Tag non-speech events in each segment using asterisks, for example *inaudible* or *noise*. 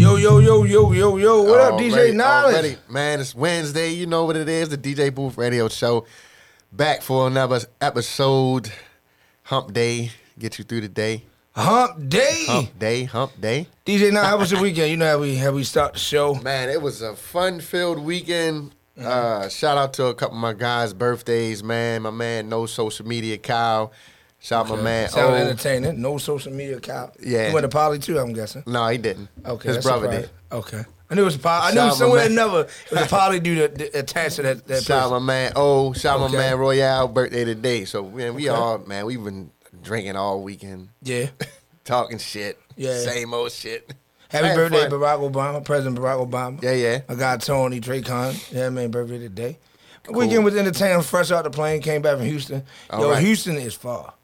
Yo, yo, yo, yo, yo, yo. What up, DJ Already- Niledge? already. Man, it's Wednesday. You know what it is. The DJ Booth Radio Show. Back for another episode. Hump day. Get you through the day. Hump day. Hump day. Hump day. DJ Now, how was your weekend? You know how we how we start the show. Man, it was a fun filled weekend. Mm-hmm. Uh, shout out to a couple of my guys' birthdays, man. My man, no social media, Kyle. Shout out my man. Sound entertaining. No social media Kyle. Yeah. You went to Poly too, I'm guessing. No, he didn't. Okay. his brother surprising. did. Okay. I knew it was a Poly. I knew Shout out my somewhere another it was a *laughs* Poly dude that- attached to that, that Shout person. my man Oh, Shout Okay. my man Royale birthday today. So man, we Okay. all man, we've been drinking all weekend, Yeah. *laughs* talking shit. Yeah. Same old shit. Happy birthday, fun. Barack Obama, President Barack Obama. Yeah, yeah. I got Tony Dracon. Yeah, man, birthday today. Weekend was entertaining. Fresh out the plane, came back from Houston. All Yo, right. Houston is far.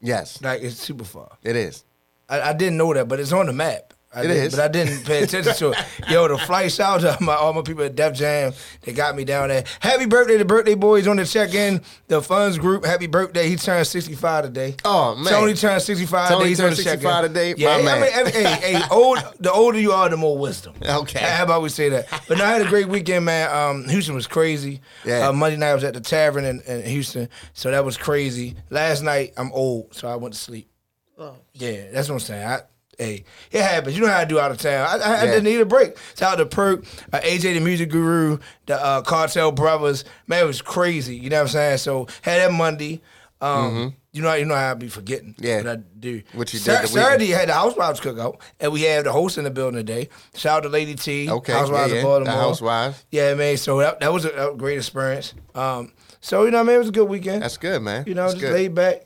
Yes, Like it's super far. it is. I, I didn't know that, but it's on the map. I It did, is. but I didn't pay attention to it. *laughs* Yo, the flight shout out to *laughs* my, all my people at Def Jam. They got me down there. Happy birthday to Birthday Boys on the check in. The funds group. Happy birthday. He turned 65 today. Oh, man. Tony turned 65 Tony today. He's turned on the check-in. 65 today? Yeah, My I mean, hey, hey, old, the older you are, the more wisdom. Okay. How about we say that? But no, I had a great weekend, man. Um, Houston was crazy. Yeah. Uh, Monday night I was at the tavern in, in Houston, so that was crazy. Last night I'm old, so I went to sleep. Oh. Yeah, that's what I'm saying. I, hey, it happens. You know how I do out of town. I, I, I Yeah. didn't need a break. Shout out to Perk, uh, AJ the Music Guru, the uh, Cartel Brothers. Man, it was crazy. You know what I'm saying? So had that Monday. Um, You know, you know how I be forgetting. Mm-hmm. Yeah. what I do. What you did the. Saturday had the Housewives cookout, and we had the host in the building today. Shout out to Lady T. Okay, Housewives yeah, of. Baltimore. The Housewives. Yeah, man. So that, that was a, a great experience. Um, so you know, man, it was a good weekend. That's good, man. you know, That's just good. laid back.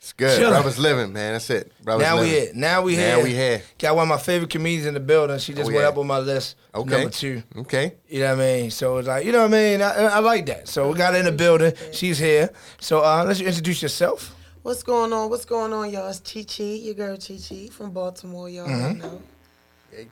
It's good. Chilling. Brothers living, man. That's it. Brothers Now we living. here. Now we here. Now here. we here. Got one of my favorite comedians in the building. She just Oh, went up on my list. Okay. Number two. Okay. You know what I mean? So it's like, you know what I mean? I, I like that. So we got her in the building. She's here. So uh, let's introduce yourself. What's going on? What's going on, y'all? It's Che Che, your girl Che Che from Baltimore, y'all Mm-hmm. know.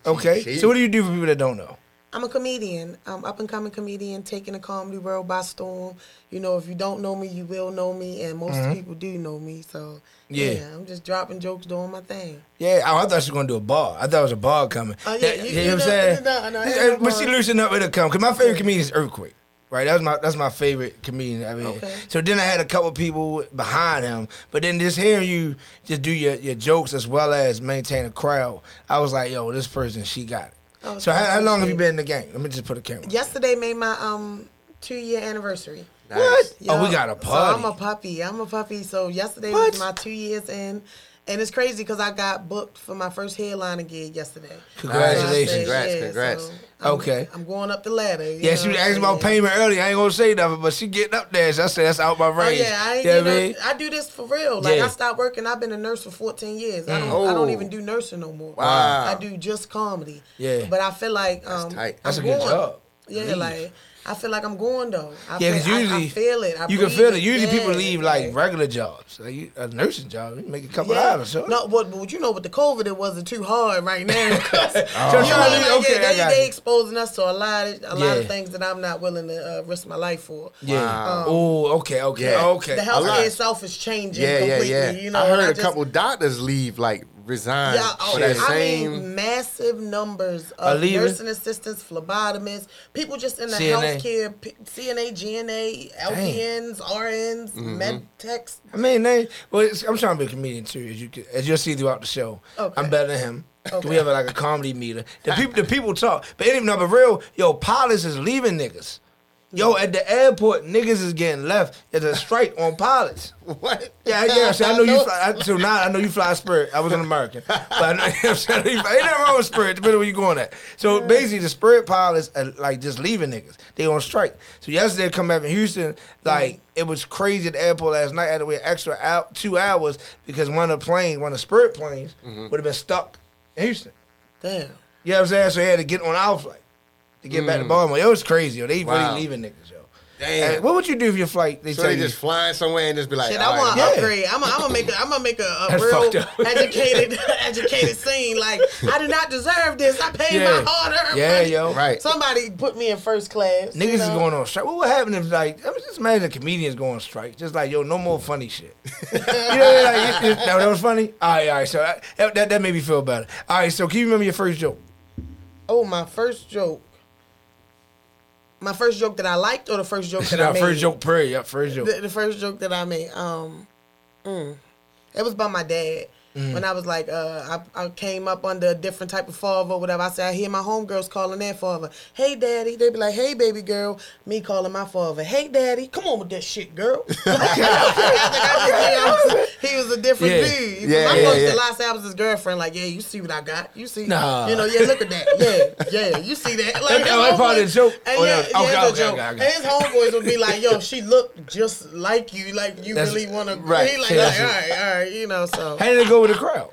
Okay. She- So what do you do for people that don't know? I'm a comedian. I'm up and coming comedian, taking the comedy world by storm. You know, if you don't know me, you will know me, and most people do know me. So Mm-hmm. Yeah. yeah. I'm just dropping jokes, doing my thing. Yeah, oh, I thought she was gonna do a bar. I thought it was a bar coming. Oh, yeah, That- you- you, you know what I'm saying? no, no, I Yeah, no but she loosened up, it'll come. Cause my favorite comedian is Earthquake. Right, that's my that's my favorite comedian. I mean, Okay. so then I had a couple people behind him, but then just hearing you just do your, your jokes as well as maintain a crowd, I was like, yo, this person, she got it. Oh, so how, how long have you been in the game? Let me just put a camera. Yesterday made my um two year anniversary. What? Oh, we got a So. I'm a puppy. I'm a puppy. So yesterday What? was my two years in. And it's crazy because I got booked for my first headliner gig yesterday. Congratulations. So I Congrats, yeah, congrats. so I'm- Okay. I'm going up the ladder. you yeah, she was asking about payment earlier. I ain't gonna say nothing, but she getting up there. So I said that's out my range. Oh yeah, I ain't You know you what I know, mean? I do this for real. Like Yeah. I stopped working. I've been a nurse for 14 years. I don't. I Oh. don't even do nursing no more. Wow. I do just comedy. Yeah. But I feel like um, tight. That's I'm a good going. job. Yeah, Leave. like I feel like I'm going though. I Yeah, feel, because I- I, usually feel it. I you can feel it. Usually people Yeah, leave like regular jobs, like you, a nursing job, you make a couple Yeah. hours. So. No, but, but you know, with the COVID, it wasn't too hard right now. *laughs* So you I'm know, like, okay, yeah, they, got they exposing us to a lot of a lot of things that I'm not willing to uh, risk my life for. Yeah. Um, oh, okay, okay, Yeah. okay. The healthcare itself is changing Yeah, yeah, completely. yeah. You know, I heard a just- couple doctors leave, like resign Yeah, oh, for that I same. mean, massive numbers of nursing assistants, phlebotomists, people just in the CNA. healthcare, P- CNA, GNA, LPNs, RNs, Mm-hmm. med techs. I mean, they. Well, it's, I'm trying to be a comedian too, as you can, as you'll see throughout the show. Okay. I'm better than him. Okay. We have like a comedy meter. The people, the people talk, but no, but real, yo, pilots is leaving niggas. Yo, at the airport, niggas is getting left. There's a strike on pilots. *laughs* What? Yeah, yeah. So *laughs* I know you. Fly, I, so now I know you fly Spirit. I was an American, but I know, *laughs* I'm saying, ain't nothing wrong with Spirit. Depending on where you going at. So basically, the Spirit pilots are like just leaving niggas. They on strike. So yesterday, come back in Houston, like mm. it was crazy at the airport last night. I had to wait extra out two hours because one of the planes, one of the Spirit planes, mm-hmm. would have been stuck in Houston. Damn. You know what I'm saying? So he had to get on our flight to get back to Baltimore. It was crazy. Yo. They Mm. Wow. really leaving niggas, yo. Damn. And what would you do if your flight? They So tell they you just flying somewhere and just be like, Shit, I want right, to Yeah. upgrade. I'm gonna make a, I'm gonna make a, a real educated, *laughs* *laughs* educated scene. Like I did not deserve this. I paid Yeah. my hard earned Yeah, money. yo. Right. Somebody put me in first class. you Niggas is going on strike. What would happen if like I mean, just imagine comedians going on strike? Just like yo, no more funny shit. *laughs* you know, like, it- it- that, that was funny. All right, all right. So I, that, that that made me feel better. All right, so can you remember your first joke? Oh, my first joke. My first joke that I liked, or the first joke *laughs* that I made. first joke, period. Yeah, first joke. The, the first joke that I made. Um, mm, it was by my dad. Mm. When I was like, uh, I, I came up under a different type of father or whatever. I said, I hear my homegirls calling their father, hey daddy. They be like, hey baby girl. Me calling my father, hey daddy. Come on with that shit, girl. *laughs* *laughs* I think I just- he was a different Yeah. dude. Yeah, my yeah, yeah. last I was his girlfriend. Like, yeah, you see what I got. You see, Nah. you know, yeah, look at that. Yeah, yeah, you see that. Like, That- that part of the joke? And Oh, yeah, that- yeah, okay, a okay, joke. okay, okay. And his homeboys would be like, yo, she looked just like you. Like, you That's- really want to. right. He like, like, all right, all right, you know, so. How did it go with the crowd?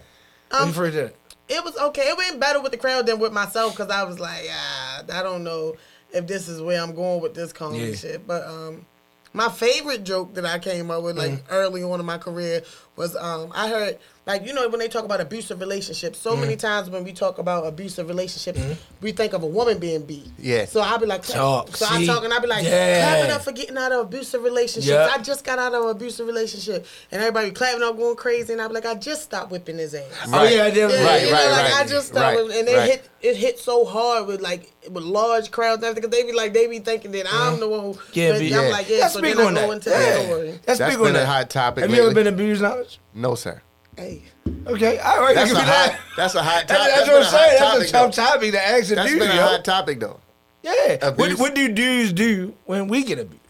when Um, you it? It was okay. It went better with the crowd than with myself because I was like, ah, I don't know if this is where I'm going with this comedy Yeah. shit. But um, my favorite joke that I came up with like Mm-hmm. early on in my career was um, I heard like you know when they talk about abusive relationships, so Mm-hmm. many times when we talk about abusive relationships, we think of a woman being beat. Yeah. So I'll be like, Talk, so I see? talk and I'll be like, Yeah. clap it up for getting out of abusive relationships. Yeah. I just got out of an abusive relationship, and everybody clapping up, going crazy, and I'll be like, I just stopped whipping his ass. Oh yeah, I did. Yeah, Right, you know, right, like right. I just stopped, Right, and it right. hit it hit so hard with like with large crowds and because they be like they be thinking that I'm the one who. Yeah, but be- I'm yeah. like yeah. Let's so speak then I on go that. into Yeah. the story. Let's That's speak on a that. hot topic Have you ever been abused, Niledge? No, sir. Hey, Okay, all right. That's you a hot. that. That's a hot topic. That's, That's what I'm been a hot saying. That's a topic, tough topic to ask a That's dude, been a hot topic though. Yeah. What, what do dudes do when we get abused?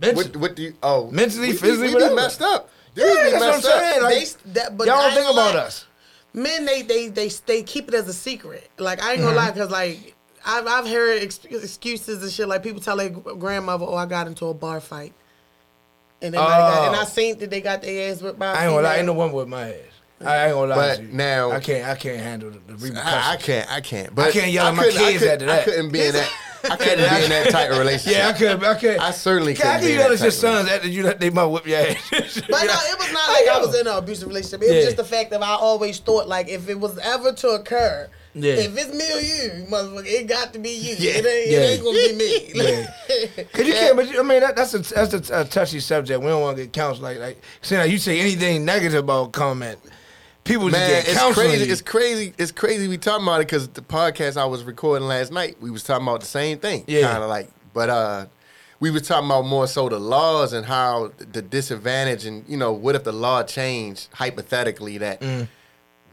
Mentally. What, what do you? Oh, Mentally, we, physically, we, whatever. be messed up. Yeah, Dudes be that's what I'm messed up. saying. Like, they that, but y'all don't think gonna about us. Men, they they they they keep it as a secret. Like I ain't gonna Mm-hmm. lie, cause like I've I've heard ex- excuses and shit. Like people tell their grandmother, "Oh, I got into a bar fight," and they might have got, and Oh. I seen that they got their ass whipped by. a I ain't gonna lie. Ain't no one with my ass. I ain't gonna lie But to you. now- I can't. I can't handle the, the repercussions. I, I can't. I can't. But I can't yell at my couldn't- I kids couldn't- after that. I couldn't be in that. *laughs* I couldn't be in that type of relationship. Yeah, I could. I could. I certainly couldn't can be you in yell that at your type of sons after you let they mother whip your ass? *laughs* But no, it was not like I was in an abusive relationship. It was Yeah. just the fact that I always thought like if it was ever to occur, Yeah. if it's me or you, motherfucker, it got to be you. Yeah. It, ain't, Yeah. it ain't gonna be me. *laughs* Yeah. Cause you can't, but you, I mean that, that's a that's a, a touchy subject. We don't want to get counseled like like saying like you say anything negative about comment, people just Man, get it's counseling. crazy. It's crazy. It's crazy. We talking about it because the podcast I was recording last night, we was talking about the same thing. Yeah. kind of like, but uh, we were talking about more so the laws and how the disadvantage and you know what if the law changed hypothetically that Mm.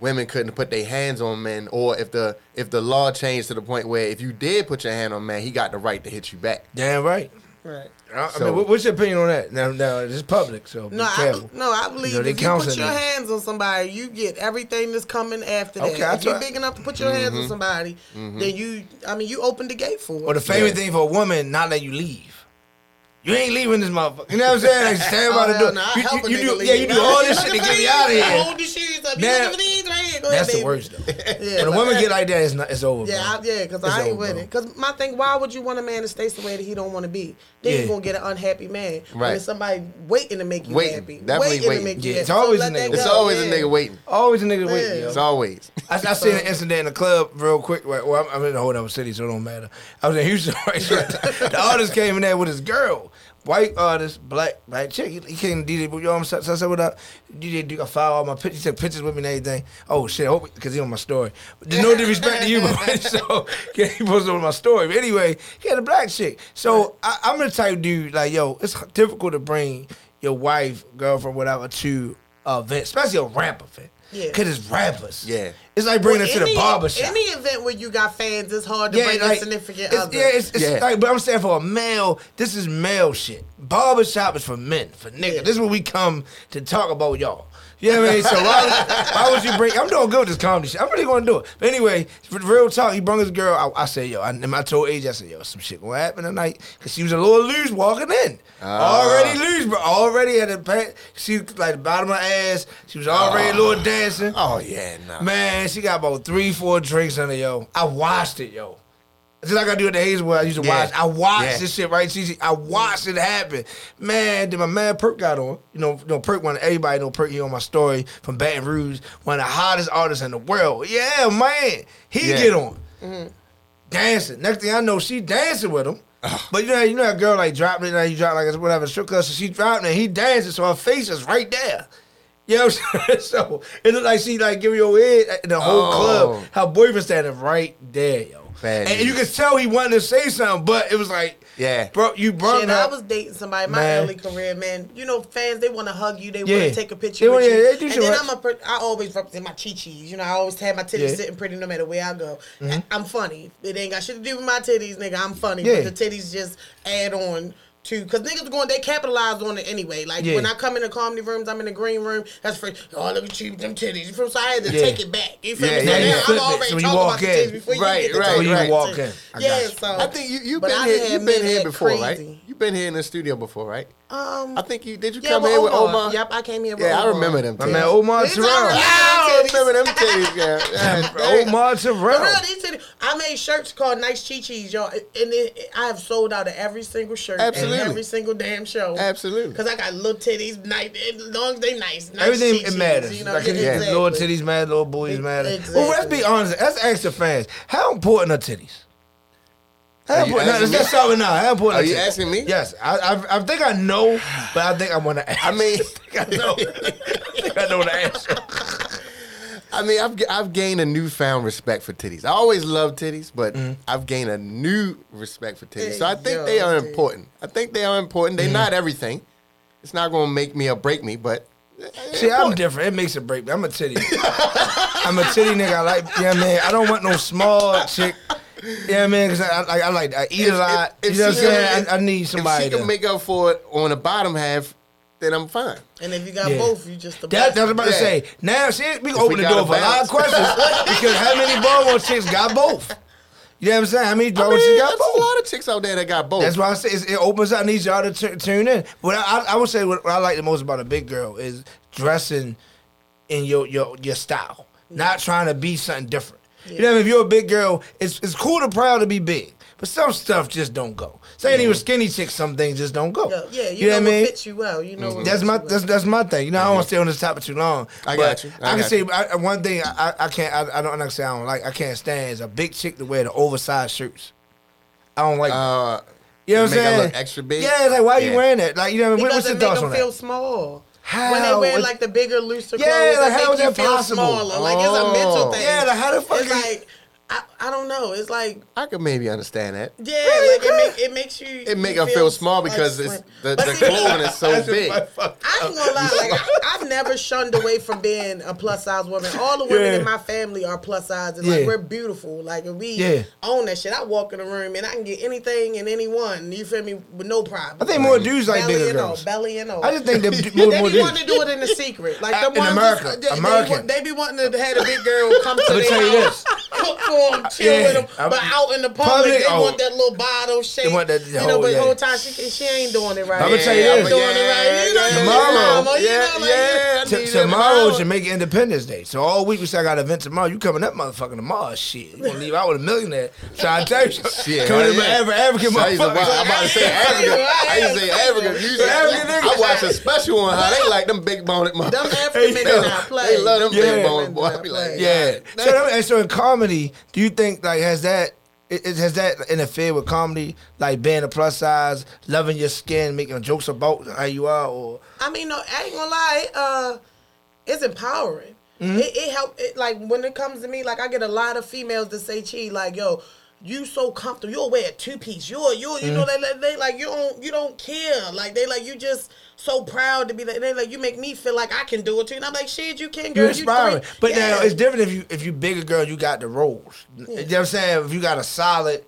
Women couldn't put their hands on men, or if the if the law changed to the point where if you did put your hand on a man, he got the right to hit you back. Damn right. right. I, I So- mean, what's your opinion on that? Now, now it's public, so be No, I, no, I believe You know, if you put your them. hands on somebody, you get everything that's coming after that. Okay, if you're big enough to put your hands Mm-hmm. on somebody, then you, I mean, you open the gate for it. Or the famous Yeah. thing for a woman, not let you leave. You ain't leaving this motherfucker. You know what I'm saying? Like stand by Oh, the hell no, I You, help a you, you do, leave. yeah, you do all this shit to get me out of here. Hold your shoes up. You Now- looking for these right here. Go ahead, That's the worst though. *laughs* Yeah, when a woman get like that, it's not. It's over. Yeah, I, yeah, because I ain't over, with bro. it. Because my thing, why would you want a man to stay somewhere that he don't want to be? Then Yeah. you're gonna get an unhappy man. Right. When it's somebody waiting to make you Waiting. happy, Definitely waiting, waiting. to make you Yeah, it's happy. So always let a nigga. It's go, always a nigga waiting. Always a nigga waiting. Yeah. It's always. I, I seen an incident in the club real quick. Well, well, I'm, I'm in a whole other city, so it don't matter. I was in Houston, *laughs* right? So *laughs* the artist came in there with his girl, white artist, black black chick. He, he came to DJ, you know what I'm saying? So I said, what up? DJ Duke, I filed all my pictures. He took pictures with me and everything. Oh, shit, I hope, because he on my story. There's no disrespect to you, but *laughs* so *laughs* yeah, he posted on my story. But anyway, he had a black chick. So I, I'm the type of dude, like, yo, it's difficult to bring your wife, girlfriend, whatever, to a event, especially a rap event. Yeah. Because it's rappers. Yeah. It's like bringing Well, us to the any- barber shop. Any event where you got fans, it's hard to bring a significant it's, other. Yeah, it's, it's Yeah. like, but I'm saying for a male, this is male shit. Barber shop is for men, for niggas. Yeah. This is what we come to talk about y'all. You know what I mean? So why, why would you bring? I'm doing good with this comedy shit. I'm really gonna do it. But anyway, for the real talk, he brought his girl. I, I said, yo, I, and I told AJ, I said, yo, some shit gonna happen tonight because she was a little loose walking in, ah. already loose, but already had a back. She like the bottom of her ass. She was already a little dancing. Oh yeah, no. Man, she got about three, four drinks on her, yo. I watched it, yo. Just like I do at the Hazelwood, I used to Yeah. watch. I watched Yeah. this shit, right? She, I watched it happen. Man, then my man Perk got on. You know, you know Perk, one everybody know Perk. He on my story from Baton Rouge, one of the hottest artists in the world. Yeah, man, he Yeah. get on mm-hmm. dancing. Next thing I know, she dancing with him. But you know, you know that girl like dropping it, like you drop like it's whatever strip club. So she dropping it, and he dancing, so her face is right there. You know what I'm *laughs* saying? So it looked like she like giving your head in the whole Oh. club. Her boyfriend standing right there, yo. Bad and you could tell he wanted to say something, but it was like, Yeah. bro, you brought Shit, her. I was dating somebody my Man. early career, man. You know, fans they want to hug you, they Yeah. want to take a picture They with want- yeah, you. they do and shit then right. I'm a, per- I always represent my chi chis. You know, I always have my titties Yeah. Mm-hmm. sitting pretty no matter where I go. I- I'm funny. It ain't got shit to do with my titties, nigga. I'm funny, Yeah. but the titties just add on. To, cause niggas are going, they capitalize on it anyway. Like Yeah. when I come in the comedy rooms, I'm in the green room. That's for oh look at you, with them titties. You feel so I had to Yeah. take it back. You feel Yeah, me? So yeah, now yeah. I'm Flip already So when you talking walk about the in. titties before you Right, get to right, talking When you walk in. I Yeah, so I think you you've but been here. You've been here act before, right? You've been here in the studio before, right? Um, I think you did. You yeah, come with here with Omar. Omar? Yep, I came here with Yeah, I remember them. my titties. man Omar These Terrell. are- I remember them titties. Yeah. yeah. *laughs* Omar For real, Terrell. These titties- I made shirts called Nice Chi Chis, y'all, and it, I have sold out of every single shirt Absolutely. every single damn show. Absolutely. Because I got little titties, nice, as long as they nice. nice Everything chi-chis, it matters. You know, like yeah, yeah, exactly. little titties matter, little booties matter. Exactly. Well, let's be honest. Let's ask the fans. How important are titties? How Are you important? No, asking let's me? start with now. How important? Are you titties? asking me? Yes, I, I, I think I know, but I think I want to ask. I mean, I *laughs* know. I think I know *laughs* the answer. I mean, I've I've gained a newfound respect for titties. I always loved titties, but Mm-hmm. I've gained a new respect for titties. Hey, So I think yo, they are dude. important. I think they are important. Mm-hmm. They're not everything. It's not going to make me or break me, but See, I'm different. It makes it break me. I'm a titty. *laughs* I'm a titty nigga. I like, yeah, man. I don't want no small chick. Yeah, man. Because I, I, I like, I eat a lot. you know what I'm saying? I, I need if somebody. she can to, make up for it on the bottom half, then I'm fine. And if you got Yeah. both, you just the That, best. that's what I'm about to say. Now, see, we can open we the door for a lot of questions *laughs* because how many Baltimore chicks got both? You know what I'm saying? How many I Baltimore mean, chicks got there's both? a lot of chicks out there that got both. That's why I say it's, it opens up. I need y'all to tu- tune in. What I, I, I would say, what, what I like the most about a big girl is dressing in your your your style, not trying to be something different. You know, what I mean? if you're a big girl, it's it's cool to proud to be big, but some stuff just don't go. Saying even skinny chicks, some things just don't go. Yeah, yeah, you, know, know, what I mean? what fits you well. You know what That's my you well. that's that's my thing. You know, I don't want to stay on this topic too long. I got you. I I, can got say you. I, I- one thing I, I can't I, I don't understand. I don't like I can't stand is a big chick to wear the oversized shirts. I don't like. uh, you know what I'm saying? look extra big? Yeah, it's like why are you wearing it? Like you know, what I mean? What- Because what's your thoughts them on feel small. How? When they wear What- like the bigger, looser Yeah, clothes, like, it how make is you that possible? smaller. Like it's a mental Oh. thing. Yeah, like, how the fuck It's you- like I, I don't know. It's like I could maybe understand that. yeah, like it, make, it makes you. It make you her feel small because like it's the, But the see, clothing is *laughs* so big. I ain't gonna lie, like I've never shunned away from being a plus size woman. All the women Yeah. in my family are plus size, and like Yeah. we're beautiful. Like we Yeah. own that shit. I walk in the room and I can get anything and anyone. You feel me? With no problem. I think more dudes like belly bigger and all, girls. belly and all. I just think that *laughs* they more, be more wanting to do it in the secret, like the in ones America. that's- they, American. They, they be wanting to have a big girl come to Let me their tell you house, this. cook *laughs* for them, chill Yeah. with them, I'm- but out in the public, Public, they oh. want that little bottle shape. want that- you oh, know, but yeah. the whole time she she ain't doing it right. I'ma tell you Yeah, this. I'm doing it right. You know, tomorrow. mama, you Yeah, know, like, yeah. I T- tomorrow tomorrow. is Jamaica Independence Day. So all week we say I got an event tomorrow. You coming up, motherfucker tomorrow? Shit, you gonna leave out with a millionaire? So I tell you, *laughs* Shit, coming hell to yeah. every African So I used to motherfucker. I'm about to say *laughs* Africa. I used to say Africa. You say African I niggas. watch a special on how they like them big boned Them motherfuckers. African men yo, not play. They love them big boned boy. I be like, Yeah. So, and so in comedy, do you think like has that it, it- has that interfered with comedy, like being a plus size, loving your skin, making jokes about how you are, or I mean, no, I ain't gonna lie. Uh, it's empowering. Mm-hmm. It, it help. It, like when it comes to me, like I get a lot of females to say, "Chi, like yo." You so comfortable. You'll wear a two piece. You're you you know Mm-hmm. they, they they like you don't you don't care. Like they like you just so proud to be like they like you make me feel like I can do it too. And I'm like shit, you can, girl. you're inspiring. three- But Yeah. now it's different if you if you bigger girl, you got the roles. You know what I'm saying? If you got a solid,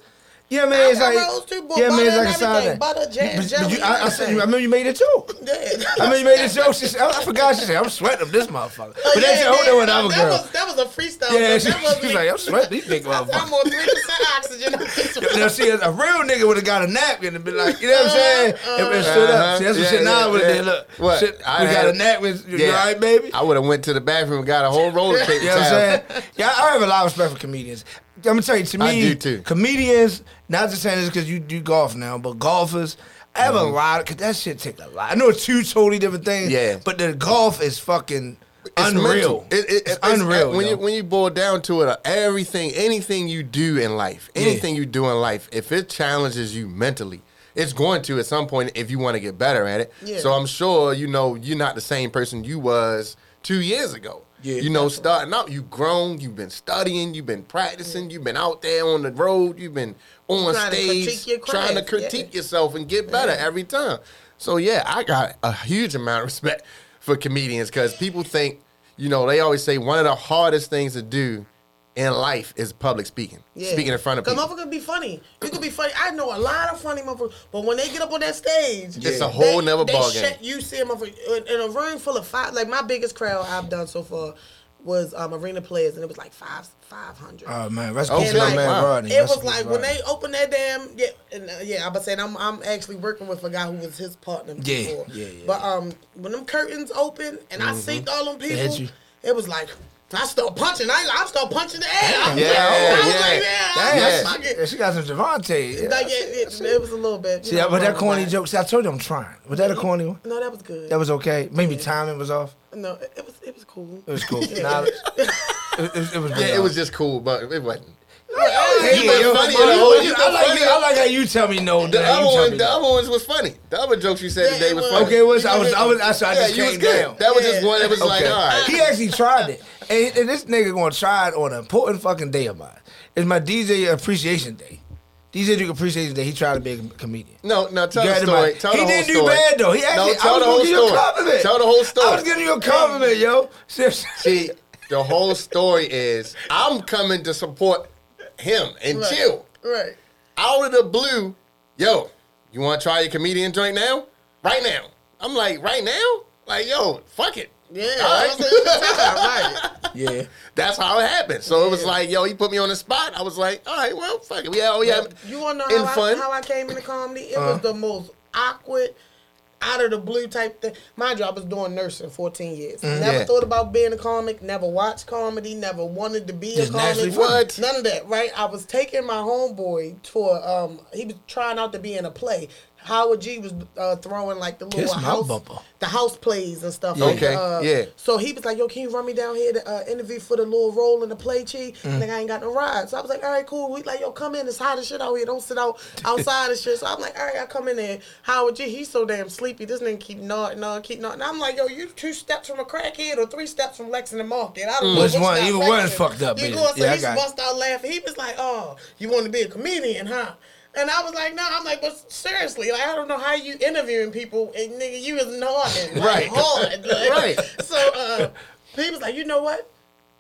Yeah, man, It's like rolls too, but yeah, man, it's like a sign side everything. thing. Butter, jam, But- but you- I, I, said. I remember you made it too. *laughs* Yeah. I remember you made it too. She said, I, I forgot. She said, I'm sweating up this motherfucker. Oh, But that's yeah, your yeah, older one, that, other girl. Was, that was a freestyle. Yeah, she, that wasn't she's me. like, I'm sweating these big I'm motherfuckers. on three percent oxygen. on this. Now, see, a real nigga would have got a napkin and been like, you know what I'm uh-huh. saying? And been stood up. Uh-huh. See, that's what Yeah, shit now yeah, would have yeah. did. Look, What? shit, I we got a napkin. You all right, baby? I would have went to the bathroom and got a whole roller *laughs* tape. You know what I'm saying? Yeah, I have a lot of respect for comedians. I'm gonna tell you, to me, I do too. comedians. Not just saying this because you do golf now, but golfers. I have a lot because that shit take a lot. I know it's two totally different things. Yeah. but the golf is fucking It's unreal. mental. It- it- it's, unreal. When yo. you when you boil down to it, uh, everything, anything you do in life, anything you do in life, if it challenges you mentally, it's going to at some point if you want to get better at it. Yeah. So I'm sure you know you're not the same person you was two years ago. Yeah. you know, starting out, you've grown, you've been studying, you've been practicing, you've been out there on the road, you've been on Trying stage critique your trying to craft, yeah. critique yourself and get better every time. So yeah, I got a huge amount of respect for comedians because people think, you know, they always say one of the hardest things to do in life is public speaking, Yeah. speaking in front of Cause people. motherfuckers be funny. You could be funny. I know a lot of funny motherfuckers, but when they get up on that stage, It's a whole they, nother they ball shut- game. You see a motherfucker in in a room full of five. Like my biggest crowd I've done so far was um, arena players, and it was like five five hundred. oh man, rest Okay, in peace, my like, man wow. Rodney. It Rest was in peace, like when they opened that damn yeah, and, uh, yeah. I was saying I'm I'm actually working with a guy who was his partner Yeah, before. yeah, yeah. But um, when them curtains open and I synced all them people, it was like. I start punching. I, I start punching the air. I was Yeah, like, I was yeah. like, yeah, Dang, I Yeah. was fucking- she got some Javante. Yeah. like, yeah, it, it was a little bit. you See, know, but that corny like- joke. See, I told you I'm trying. Was that a corny one? No, that was good. That was okay. Maybe timing was off. no, it, it was it was cool. It was cool. *laughs* Yeah. Nah, *laughs* it, it, it, it was. yeah, it was just cool, but it wasn't. Yeah, You yo, funny yo, in you- you I like I like how you tell me no. The other one, the other ones was funny. The other jokes you said Yeah, today was was. funny. Okay, was. I was. I was. I, so I yeah, just came good. down. That was just one. It was like, all right. He actually tried it, and, and this nigga gonna try it on an important fucking day of mine. It's my DJ appreciation day. DJ Duke appreciation day. He tried to be a comedian. No, no, tell the story. Tell he the whole didn't story. do bad though. He actually, no, tell I was the whole give you a story. compliment. Tell the whole story. I was giving you a compliment, yo. See, the whole story is I'm coming to support him and Right. chill. Right. Out of the blue, yo, you want to try your comedian joint now? Right now. I'm like, right now? Like, yo, fuck it. Yeah. That right. was a good time, right. Yeah. That's how it happened. So it was like, yo, he put me on the spot. I was like, all right, well, fuck it. We had, we had You wanna know how. I, how I came into comedy? It Uh-huh. was the most awkward, out of the blue type thing. Mind you, I was doing nursing 14 years. Never Mm-hmm. Yeah. thought about being a comic. Never watched comedy. Never wanted to be Just a comic. What? None of that. Right? I was taking my homeboy for. Um, he was trying out to be in a play. Howard G was uh, throwing like the little Kiss house, the house plays and stuff. Yeah. like, Okay, uh, yeah. So he was like, "Yo, can you run me down here to uh, interview for the little role in the play, Chi?" Mm. Like I ain't got no ride. So I was like, "All right, cool." We like, "Yo, come in. It's hot as shit out here. Don't sit out outside and shit." So I'm like, "All right, I come in there." Howard G, he's so damn sleepy. This nigga keep nodding, on, keep nodding. I'm like, "Yo, you two steps from a crackhead or three steps from Lexington Market." I don't know Which which one? Even Either one Lexington. fucked up, You baby. going? So Yeah, I he got bust out laughing. He was like, "Oh, you want to be a comedian, huh?" And I was like, no, I'm like, but seriously, like, I don't know how you interviewing people and nigga, you is nodding. Like, Right. Hard, *laughs* like. Right. So uh, he was like, you know what?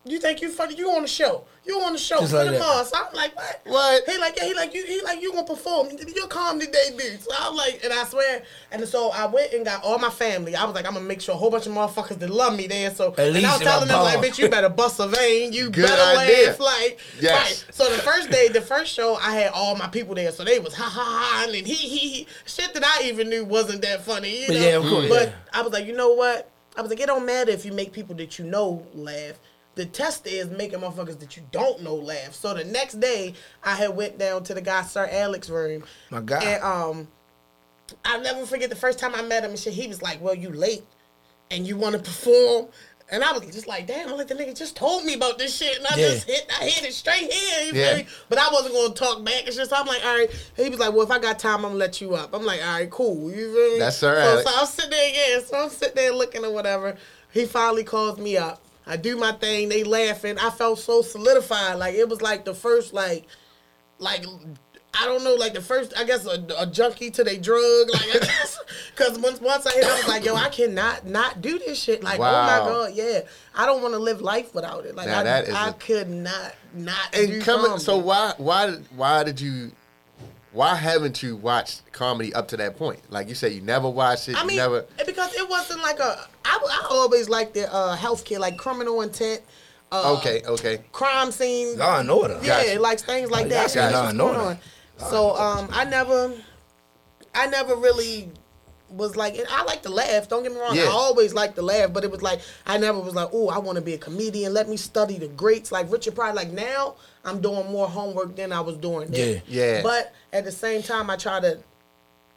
You think you funny? You on the show? You on the show? Just like on. So I'm like, what? What? He like, yeah, he like you. He like you gonna perform You your comedy debut. So I'm like, and I swear, and so I went and got all my family. I was like, I'm gonna make sure a whole bunch of motherfuckers that love me there. So At and I was telling them like, bitch, you better bust a vein. You Good better idea. laugh like. Yes. Right. So the first day, the first show, I had all my people there, so they was ha ha ha and he he he shit that I even knew wasn't that funny. You know? yeah, of course, But yeah. I was like, you know what? I was like, it don't matter if you make people that you know laugh. The test is making motherfuckers that you don't know laugh. So the next day, I had went down to the guy Sir Alex room. My God. And um, I'll never forget the first time I met him and shit. He was like, "Well, you late, and you want to perform." And I was just like, damn, I'm like the nigga just told me about this shit, and I Yeah. just hit, I hit it straight here. You Yeah. feel me? But I wasn't gonna talk back. It's just I'm like, all right. He was like, well, if I got time, I'm gonna let you up. I'm like, all right, cool. You feel me? That's Sir so, Alex. So I'm sitting there, yeah. So I'm sitting there looking or whatever. He finally calls me up. I do my thing. They laughing. I felt so solidified. Like it was like the first like like I don't know, like the first, I guess a, a junkie to their drug, like I guess, *laughs* *laughs* because once once I hit, I was like, yo, I cannot not do this shit. Like, oh my god, yeah, I don't want to live life without it. Like, Now I, I a- could not not do And coming, so why why why did you why haven't you watched comedy up to that point? Like you said, you never watched it. I you mean, never. because it wasn't like a. I, I always liked the uh, healthcare, like criminal intent. Uh, Okay, okay. Crime scene. Law and Order. Yeah, Gotcha. like things like Oh, that. gotcha. Law What's and going Order. on. So um, I never, I never really was like. I like to laugh. Don't get me wrong. Yeah. I always like to laugh, but it was like I never was like, oh, I want to be a comedian. Let me study the greats like Richard Pryor. Like now, I'm doing more homework than I was doing. Then. Yeah. Yeah. But at the same time, I try to.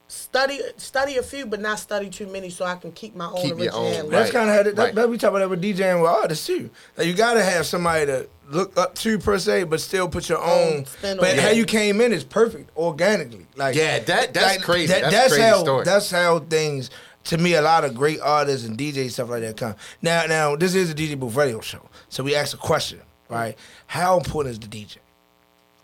Study study a few, but not study too many, so I can keep my own Keep your originality. own, That's kind of how that, right. that, we talk about that with DJing with artists too. Like you gotta have somebody to look up to per se, but still put your own. spin on But it. how you came in is perfect organically. Like Yeah, that- that's crazy. That's a that's crazy how story. that's how things. To me, a lot of great artists and DJs stuff like that come. Now, now this is a DJ Booth Radio show, so we ask a question, right? How important is the DJ?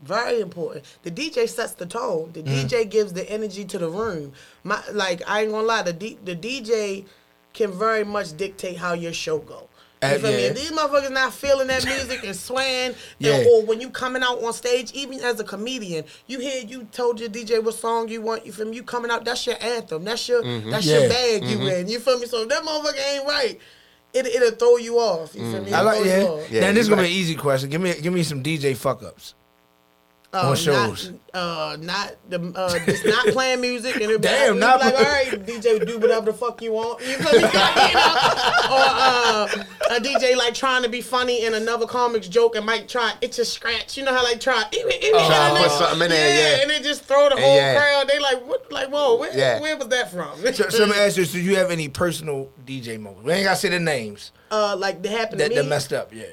Very important. The DJ sets the tone. The Mm. DJ gives the energy to the room. My like I ain't gonna lie, the D, the DJ can very much dictate how your show go. You Uh, feel me? yeah. If these motherfuckers not feeling that music and swaying, Yeah. and- or when you coming out on stage, even as a comedian, you hear you told your DJ what song you want. You feel me? You coming out, that's your anthem. That's your that's Yeah. your bag you in. You feel me? So if that motherfucker ain't right, it it'll throw you off. You feel me? I It'll like throw you yeah. off. Yeah, now this is you gonna right. be an easy question. Give me give me some DJ fuck ups. Uh, on shows. Not, uh, not the uh, just not *laughs* playing music and it Damn, be not like, all right, DJ, do whatever the fuck you want. You feel me? *laughs* you know? Or uh, a DJ like trying to be funny in another comics joke and might try it's a scratch. You know how like try it, it, it, Try to put something in there, yeah. and they just throw the whole Yeah. crowd. They like what? Like whoa, where, Yeah. where was that from? So, so let me ask you: Do you have any personal DJ moments? We ain't gotta say the names uh, like that happened that, to that messed up. Yeah.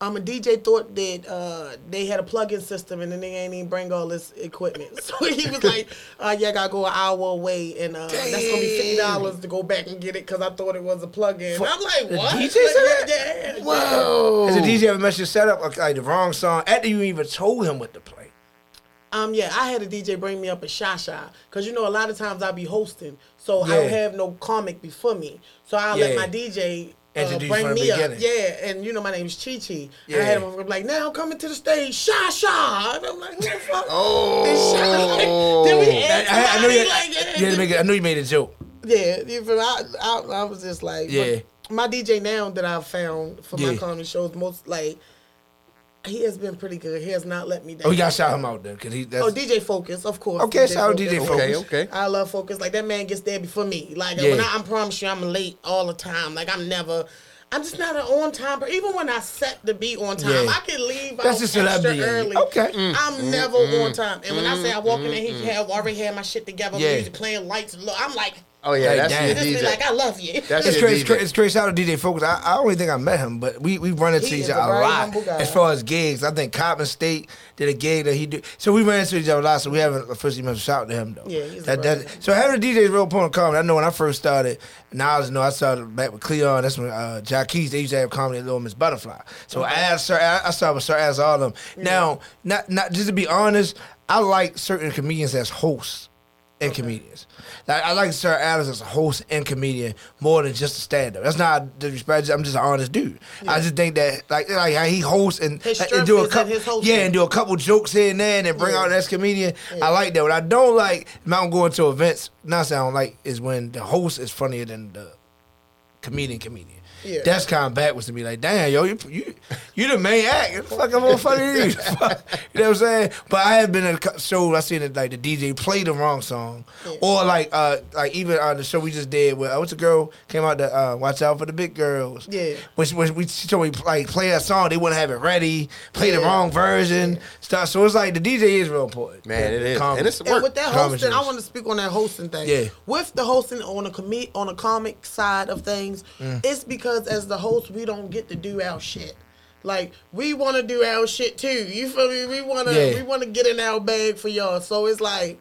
Um, a DJ thought that uh, they had a plug-in system and then they ain't even bring all this equipment. *laughs* So he was like, uh, "Yeah, I gotta go an hour away, and uh, that's gonna be fifty dollars to go back and get it because I thought it was a plug-in." And I'm like, the "What?" DJ Like, said yeah, yeah. Whoa. Has a DJ ever messed your setup like, like the wrong song after you even told him what to play? Um, yeah, I had a DJ bring me up a Shasha because you know a lot of times I be hosting, so I don't have no comic before me, so I will Yeah. let my DJ. Uh, bring me up, beginning. yeah, and you know my name's Che Che. And I had him like, now coming to the stage, Sha Sha, and I'm like, who the fuck? Oh. *laughs* Then we I, I, I know you. like, yeah, yeah, to make it- I know you made a joke. Yeah? I, I, I was just like, Yeah. but my DJ now that I've found for my comedy shows, most like, he has been pretty good. He has not let me down. Oh, you gotta shout him out then, cause he. That's, Oh, DJ Focus, of course. Okay, shout out DJ Focus. okay. okay. I love Focus. Like that man gets there before me. Like Yeah. when I, I promise you, I'm late all the time. Like I'm never. I'm just not an on time. But even when I set to be on time, Yeah. I can leave That's out celebrity extra early. Okay. I'm mm. Mm, never on mm. time. And when I say I walk in there, he have already had my shit together, Yeah. music playing, lights. Look, I'm like, Oh yeah, Like, that's damn. your just be DJ. like, I love you. That's It's your crazy. It's DJ. crazy. It's crazy. Shout out to DJ Focus. I, I don't even think I met him, but we we run into He each is a other a lot as far as gigs. I think Coppin State did a gig that he did. So we ran into each other a lot. So we haven't officially met. Shout out to him though. Yeah, he's a that, brother. that, So having a DJ is real important. Comedy. I know when I first started. Now I was know I started back with Cleon. That's when uh, Jack Keys. They used to have comedy at Little Miss Butterfly. So I asked Sir. I I started with Sir As all of them. Now, not not just to be honest, I like certain comedians as hosts and comedians. Like I like Sir Adams as a host and comedian more than just a stand up. That's not disrespect. I'm just an honest dude. I just think that like like how he hosts and, and do a couple yeah and do a couple jokes here and there and then bring Yeah. out that comedian. I like that. What I don't like, I'm going to events, not saying I don't like, is when the host is funnier than the comedian comedian. Yeah. That's kind of backwards to me. Like, damn, yo, you you, you the main act. What the *laughs* fuck, I'm more funny than you. You know what I'm saying? But I have been at a show I seen it like the DJ play the wrong song, or like uh like even on the show we just did where uh, what's the girl came out to uh, watch out for the big girls. Yeah. Which which we she told me like play that song they wouldn't have it ready, play the wrong version stuff. So it's like the DJ is real important. Man, it is, Comedy. and it's And work. with that Comedy hosting, I want to speak on that hosting thing. Yeah. With the hosting on a com- on a comic side of things, Mm. it's because as the host, we don't get to do our shit. Like we want to do our shit too. You feel me? We want to Yeah. we want to get in our bag for y'all. So it's like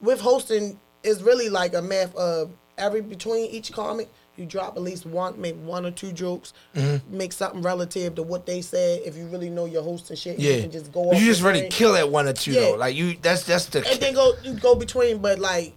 with hosting, it's really like a math of every between each comic. You drop at least one, maybe one or two jokes. Mm-hmm. Make something relative to what they said. If you really know your host and shit, Yeah, you can just go. You just really thing. kill at one or two Yeah. though. Like you, that's that's the and then go you go between. But like,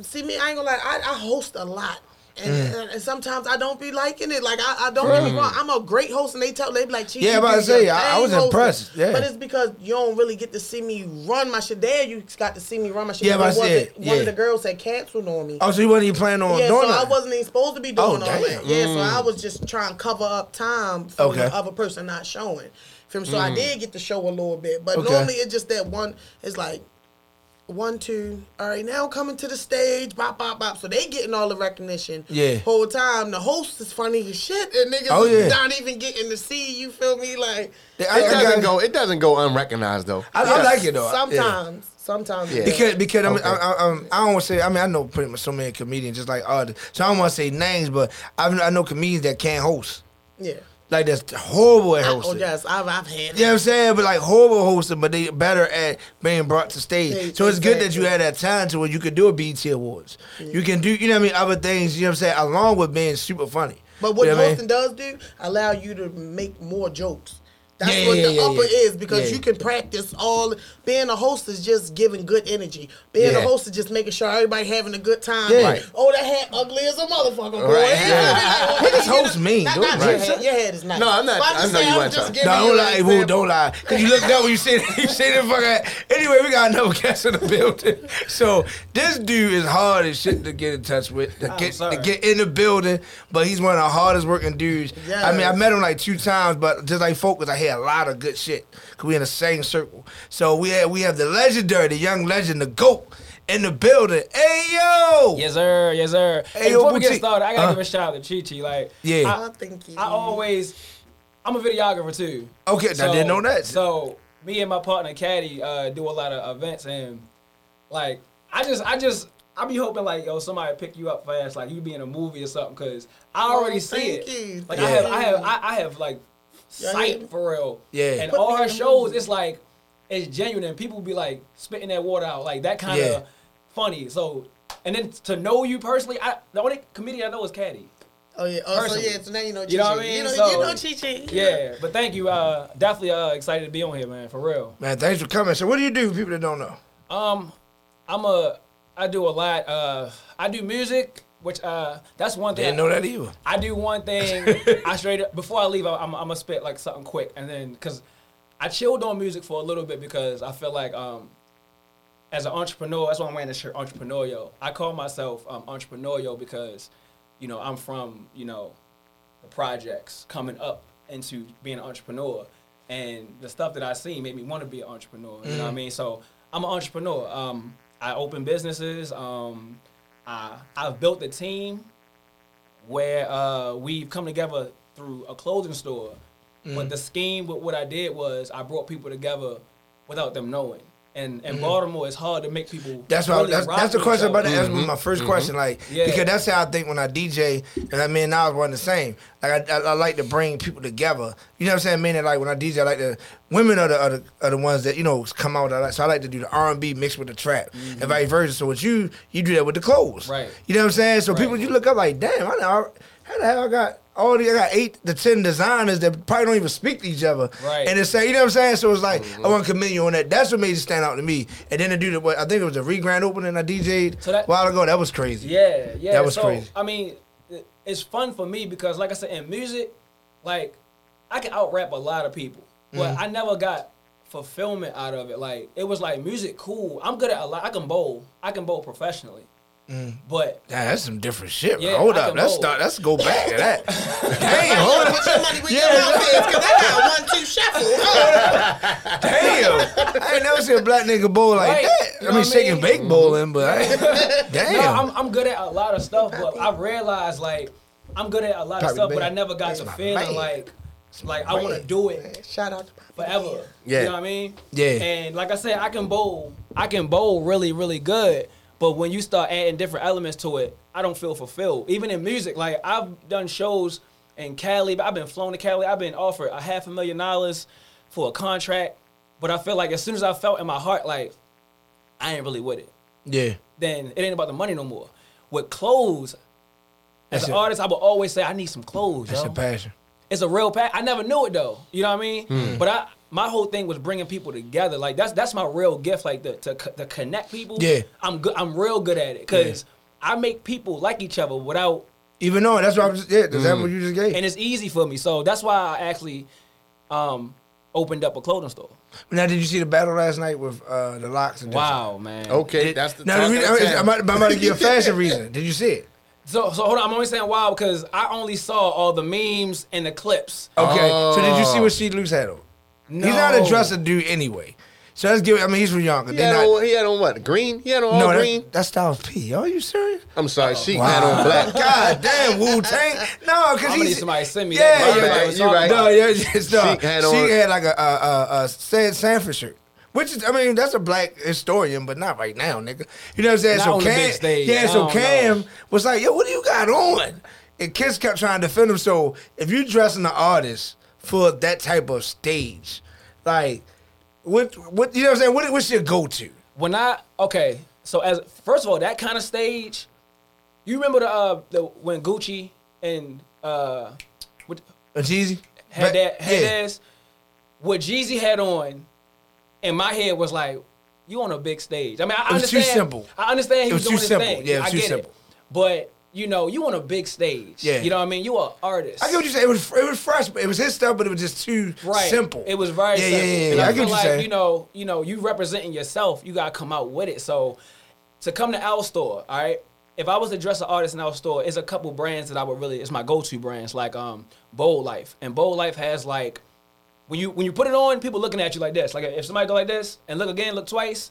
see me, I ain't gonna lie. I, I host a lot, And, Mm. and, and sometimes I don't be liking it. Like I, I don't me wrong. Mm. I'm a great host, and they tell they be like, "Chief, Yeah, I'm about to say, I- I was hosting." impressed, yeah. but it's because you don't really get to see me run my shit. There, you got to see me run my shit. Yeah, but I said, one of the girls had canceled on me. Oh, so you wasn't even planning on doing it? Yeah, doing so I wasn't even supposed to be oh, doing Oh, all damn. that. Yeah, so I mm. was just trying to cover up time for Okay. the other person not showing. So I mm. did get to show a little bit, but Okay. normally it's just that one. It's like one, two. All right, now coming to the stage, bop, bop, bop. So they getting all the recognition. Yeah. Whole time the host is funny as shit, and niggas oh, yeah. not even getting to see. You feel me? Like Yeah, I- It I doesn't go. It doesn't go unrecognized though. I, I like it though. Yeah. sometimes, sometimes. Yeah. Because because I, mean, Okay. I, I, I'm- I don't want to say I mean I know pretty much so many comedians just like others so I don't want to say names but I I know comedians that can't host yeah. Like that's horrible at I- oh, hosting. oh yes, I've I've had. You know what I'm saying? But like horrible hosting, but they better at being brought to stage. Yeah, so it's good that you had that talent to where you could do a BT Awards. You can do, you know what I mean, other things, you know what I'm saying, along with being super funny. But what you know hosting does do, allow you to make more jokes. That's Yeah, what yeah, the yeah, upper yeah. is because Yeah. you can practice all. Being a host is just giving good energy. Being Yeah. a host is just making sure everybody having a good time. Yeah. Like, oh, that hat ugly as a motherfucker, boy. Right. Yeah. *laughs* What does host mean? Not, Don't not lie. your, head. your head is not. No, I'm not- But I just know saying, you I'm weren't just No, don't lie, boo, don't lie. Because you looked up when you said *laughs* you said the fuck out. Anyway, we got another *laughs* guest in the building. So this dude is hard as shit to get in touch with, to oh, get to get in the building. But he's one of the hardest working dudes. I mean, I met him like two times, but just like focus, I hear a lot of good shit. Cause we in the same circle. So we have we have the legendary, the young legend, the goat in the building. Hey yo! Yes, sir. Yes, sir. Hey, Hey, before we get started, I gotta Uh. give a shout out to Che Che. Like, Yeah. I think you. I always, I'm a videographer too. Okay, I didn't know that. So me and my partner Caddy uh, do a lot of events, and like, I just, I just, I be hoping like, yo, somebody pick you up fast, like you be in a movie or something, cause I already Oh, see thank it. you. Like Yeah. I have, I have, I, I have like Yeah, sight yeah. for real. Yeah. And Put all me her shows, movie. it's like, it's genuine, and people be like spitting that water out, like that kind of Yeah. funny. So, and then to know you personally, I the only comedian I know is Caddy. Oh yeah. Oh, so Personally. yeah. So now you know. Chi You know what I mean? You know, So- you know Che Che. Yeah, but thank you. Uh, definitely uh, excited to be on here, man. For real. Man, thanks for coming. So what do you do for people that don't know? Um, I'm a. I do a lot. Uh, I do music, which uh, that's one thing. Didn't know that either. I do one thing. I straight up before I leave. I, I'm, I'm gonna spit like something quick, and then because I chilled on music for a little bit because I feel like um, as an entrepreneur, that's why I'm wearing this shirt, entrepreneurial. I call myself um, entrepreneurial because, you know, I'm from you know, the projects coming up into being an entrepreneur, and the stuff that I seen made me want to be an entrepreneur. You know what I mean? So I'm an entrepreneur. Um, I open businesses. Um, I I've built a team where uh, we've come together through a clothing store. But the scheme with what I did was I brought people together without them knowing. And in mm-hmm. Baltimore, it's hard to make people. That's why really that's, rock that's the with question each about other. to ask me my mm-hmm. 1st question, mm-hmm. like Yeah. because that's how I think when I DJ, and I mean now I was one the same. Like I, I, I like to bring people together. You know what I'm saying? Meaning like when I DJ, I like the women are the are the, are the ones that you know come out. I like, so I like to do the R and B mixed with the trap and vice versa. So with you, you do that with the clothes, Mm-hmm. Right. You know what I'm saying? So Right. people you look up like, damn, I know how the hell I got. All the, I got eight to ten designers that probably don't even speak to each other, Right. And it's say, you know what I'm saying. So it's like I want to commend you on that. That's what made it stand out to me. And then to do the what I think it was a re grand opening I DJ'd So that- a while ago. That was crazy. Yeah, yeah. That was so, crazy. I mean, it's fun for me because, like I said, in music, like I can out rap a lot of people, but Mm-hmm. I never got fulfillment out of it. Like it was like music, cool. I'm good at a lot. I can bowl. I can bowl professionally, Mm. but Damn, that's some different shit. bro. Yeah, hold up, let's start. Let's go back to that. *laughs* Damn, hold up. Put your money where your mouth is, cause I got one two shuffle. *laughs* Damn, I ain't never seen a black nigga bowl like Right. that. You I mean, shaking mean? bake bowling, but I *laughs* damn. no, I'm I'm good at a lot of stuff. But I realized like I'm good at a lot of Probably stuff, but. I never got That's the feeling man. like like I want to do it Shout out to Papa forever. Yeah. You know what I mean? Yeah. And like I said, I can bowl. I can bowl really, really good. But when you start adding different elements to it, I don't feel fulfilled. Even in music, like I've done shows in Cali. But I've been flown to Cali. I've been offered a half a million dollars for a contract. But I feel like as soon as I felt in my heart, like I ain't really with it, yeah, then it ain't about the money no more. With clothes, as That's an it. artist, I would always say I need some clothes. that's yo a passion. it's a real passion. I never knew it though. You know what I mean? Hmm. But I, my whole thing was bringing people together. Like that's that's my real gift. Like the to, to connect people. Yeah. I'm good. I'm real good at it because I make people like each other without Even knowing. that's what I was. Yeah, that's Mm. what you just gave. and it's easy for me. So that's why I actually um, opened up a clothing store. now, did you see the battle last night with uh, the LOX? And Wow, man. Okay, Did- that's the now, talk the reason, of the I'm, town. I'm, I'm about to give a fashion *laughs* reason. Did you see it? So, so hold on. I'm only saying wow because I only saw all the memes and the clips. Okay. So did you see Oh. what Sheek Louch had on? No. He's not a dresser dude anyway. So let's give. I mean, he's from Yonkers. He They had, not. on, he had on what? Green? He had on all no, green? that, that's Styles P. Are you serious? I'm sorry, she had on black. *laughs* God damn, Wu Tang. No, because I'm he's need somebody send me yeah, that. Yeah, bad, yeah, you right. No, yeah, just, no. She had she had like a a, a, a San- Sanford shirt. Which is, I mean, that's a black historian, but not right now, nigga. You know what I'm saying? Not so on the Cam, big stage. yeah. I So Cam know. was like, "Yo, what do you got on?" And Kiss kept trying to defend him. So if you dressing the artist for that type of stage, like, what, what, you know what I'm saying? What, what's your go to? when I okay, so as first of all, that kind of stage, you remember the uh the when Gucci and uh what A Jeezy had that had yeah. this what Jeezy had on, and my head was like, you on a big stage. I mean, I It was too understand. simple. I understand he It was, was too doing his simple. thing. Yeah, it was I too get simple. it. But you know, you on a big stage. Yeah. You know what I mean? You an artist. I get what you're saying. It was it was fresh, but it was his stuff, but it was just too Right. simple. It was very yeah, simple. Yeah, yeah, yeah. I, I, get what like, saying. you know, you know, you representing yourself, you gotta come out with it. So to come to our store, all right. If I was to dress an artist in our store, it's a couple brands that I would really it's my go-to brands, like um Bold Life. And Bold Life has like when you when you put it on, people looking at you like this. Like if somebody go like this and look again, look twice,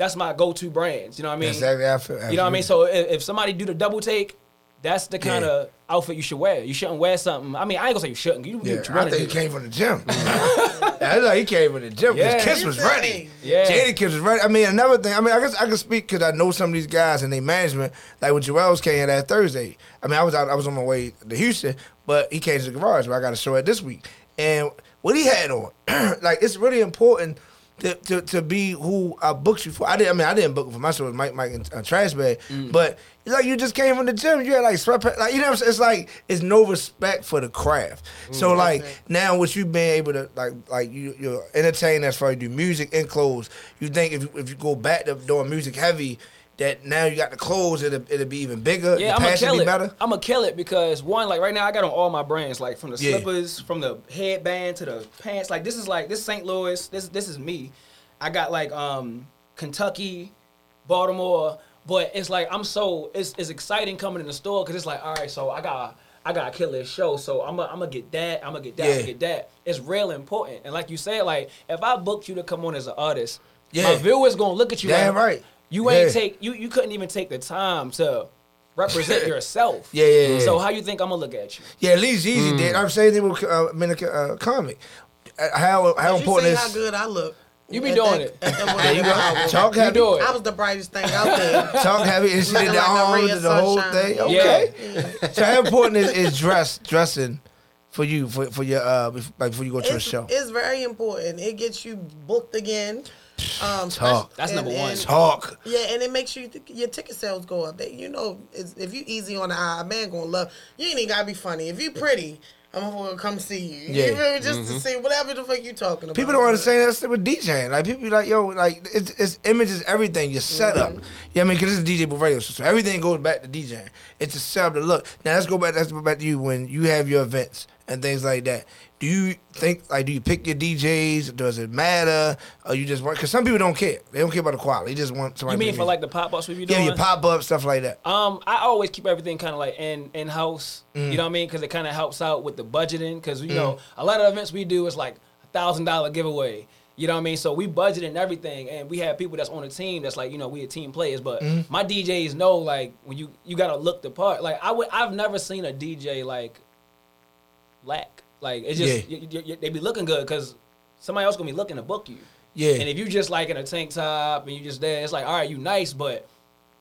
that's my go-to brands. You know what I mean? exactly. I feel, You know what I mean? So if, if somebody do the double take, that's the kind Yeah. of outfit you should wear. You shouldn't wear something. I mean, I ain't gonna say you shouldn't. You do Yeah, what you I think he came from the gym. *laughs* *laughs* I like he came from the gym. Yeah. His kiss was ready. Yeah. Jadakiss was ready. I mean, another thing. I mean, I guess I can speak because I know some of these guys and their management. Like when Joel's came in that Thursday. I mean, I was out. I was on my way to Houston, but he came to the garage where I got a show at this week. And what he had on, *clears throat* like it's really important. To, to, to be who I booked you for, I didn't. I mean, I didn't book for my show. It was Mike, Mike, and uh, Trash Bag. Mm. But it's like you just came from the gym. You had like sweatpants. Like you know, what I'm it's like it's no respect for the craft. Mm. So like now, what you been able to like, like you you're entertained as far as you do music and clothes. You think if if you go back to doing music heavy, that now you got the clothes, it'll, it'll be even bigger. Yeah, I'm gonna kill be it. better. I'm gonna kill it because one, like right now, I got on all my brands, like from the Yeah. slippers, from the headband to the pants. Like this is like this St. Louis. This this is me. I got like um Kentucky, Baltimore, but it's like I'm so it's it's exciting coming in the store because it's like all right, so I got. I gotta kill this show, so I'm gonna I'm get that, I'm gonna get that, I'm Yeah. gonna get that. It's real important, and like you said, like if I booked you to come on as an artist, Yeah. my viewers gonna look at you. Damn like, right. You ain't Yeah. take you you couldn't even take the time to represent *coughs* yourself. Yeah, yeah, yeah. So how you think I'm gonna look at you? Yeah, at least Mm. Easy did. I'm saying they were uh, Minica uh, comic. Uh, how how you important see is how good I look. You be At doing that- it. at that you go. album. Talk You do it. I was the brightest thing out there. *laughs* Talk heavy. And she did the like a arms and the whole sunshine. thing. Yeah. Okay. So how important is, is *laughs* dress dressing for you for for your uh bef- before you go to a show? it's very important. It gets you booked again. Um, Talk. That's and- number one. and- Talk. Yeah, and it makes you your ticket sales go up. They, you know, it's, if you easy on the eye, a man gonna love. You ain't even gotta be funny. If you pretty, I'm gonna come see you. Yeah. You feel me? Just to see whatever the fuck you talking about. People don't understand that shit with DJing. Like people be like, yo, like it's, it's images, everything, your setup. Mm-hmm. Yeah, I mean, because this is DJ booth radio, show, so everything goes back to DJing. It's a setup to look. Now let's go back. Let's go back to you when you have your events and things like that. Do you think like do you pick your DJs? Does it matter? Or you just want? Because some people don't care. They don't care about the quality. They just want somebody. You mean for like the pop ups we be doing? yeah, your pop up stuff like that. Um, I always keep everything kind of like in in house. Mm. You know what I mean? Because it kind of helps out with the budgeting. Because you know a lot of events we do is like a thousand dollar giveaway. You know what I mean? So we budget and everything, and we have people that's on the team that's like you know we are team players. But Mm. my DJs know like when you you gotta look the part. Like I would I've never seen a DJ like lack. Like it's just Yeah. y- y- y- they be looking good because somebody else gonna be looking to book you. Yeah. And if you just like in a tank top and you just there, it's like all right, you nice, but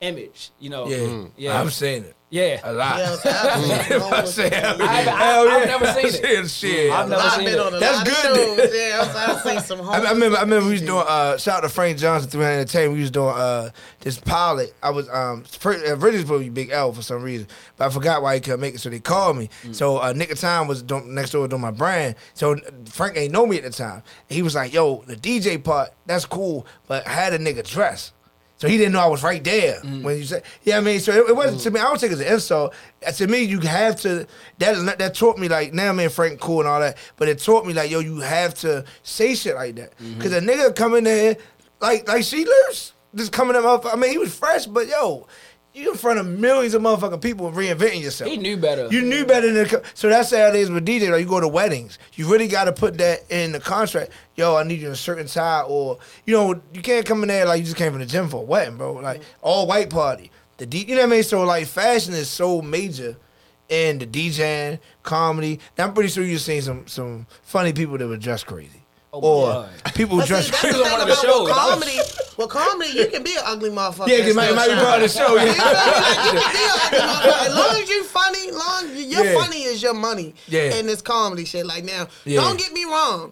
image, you know. Yeah, mm. Yeah. I'm saying it Yeah. a lot. Yeah. I'm saying it. I've- I've- Hell I've yeah. never seen it. Saying shit. I've never seen been it. on a That's lot good, of shows. Yeah, I've seen some. *laughs* I, I remember. I remember we was doing. Uh, shout out to Frank Johnson, 300 Entertainment. We was doing uh, this pilot. I was um originally supposed to be Big L for some reason, but I forgot why he couldn't make it, so they called me. So uh, Nick of Time was doing, next door doing my brand. So Frank ain't know me at the time. He was like, "Yo, the DJ part, that's cool, but I had a nigga dress." So he didn't know I was right there mm. when you said, yeah. I mean, so it, it wasn't mm. to me. I don't take it as an insult. Uh, To me, you have to. That that taught me like now, man, Frank cool and all that. But it taught me like, yo, you have to say shit like that mm-hmm. because a nigga come in there like like Sheelers just coming up. I mean, he was fresh, but yo. You in front of millions of motherfucking people reinventing yourself. He knew better. You knew better than the, so that's how it is with DJ. Like you go to weddings, you really got to put that in the contract. Yo, I need you in a certain tie, or you know, you can't come in there like you just came from the gym for a wedding, bro. Like mm-hmm. all white party, the D, you know what I mean. So like fashion is so major in the DJing comedy. Now I'm pretty sure you've seen some some funny people that were dressed crazy, Oh, or God. people who But see, dress that's the crazy. thing one of the about shows. comedy. With comedy, you can be an ugly motherfucker. Yeah, and it might, it still might be part of the show. You know Yeah. Like, you can be an ugly motherfucker. As long as you funny, long your Yeah. funny is your money. Yeah. In this comedy shit, like now, Yeah. don't get me wrong.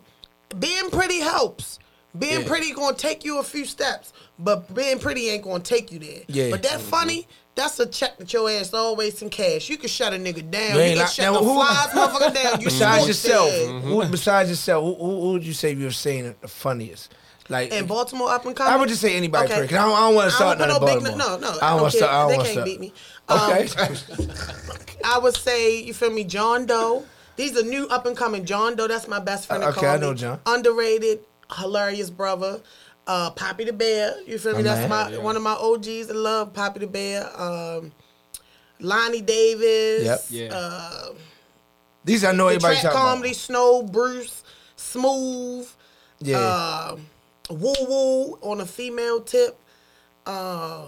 Being pretty helps. Being Yeah. pretty gonna take you a few steps, but being pretty ain't gonna take you there. Yeah. But that funny. That's a check that your ass always in cash. You can shut a nigga down. You can like- shut the who- flies motherfucker down. *laughs* You Besides yourself, ass. who, besides yourself, who, who, who would you say you've seen the funniest? Like In Baltimore, up and coming. I would just say anybody Okay. first, I don't, don't want to start nothing no big, Baltimore. no, no. I don't want to start. I don't They want to can't start. beat me. *laughs* Um, Okay. I would say you feel me, John Doe. These are new up and coming. John Doe, that's my best friend. Uh, okay, I know John. Underrated, hilarious brother. Uh, Poppy the Bear. You feel me? That's man. my one of my OGs. I love Poppy the Bear. Um, Lonnie Davis. Yep. Yeah. Uh, These I know the everybody track talking comedy, about. Snow, Bruce, Smooth. Yeah. Uh, woo woo on a female tip. Uh,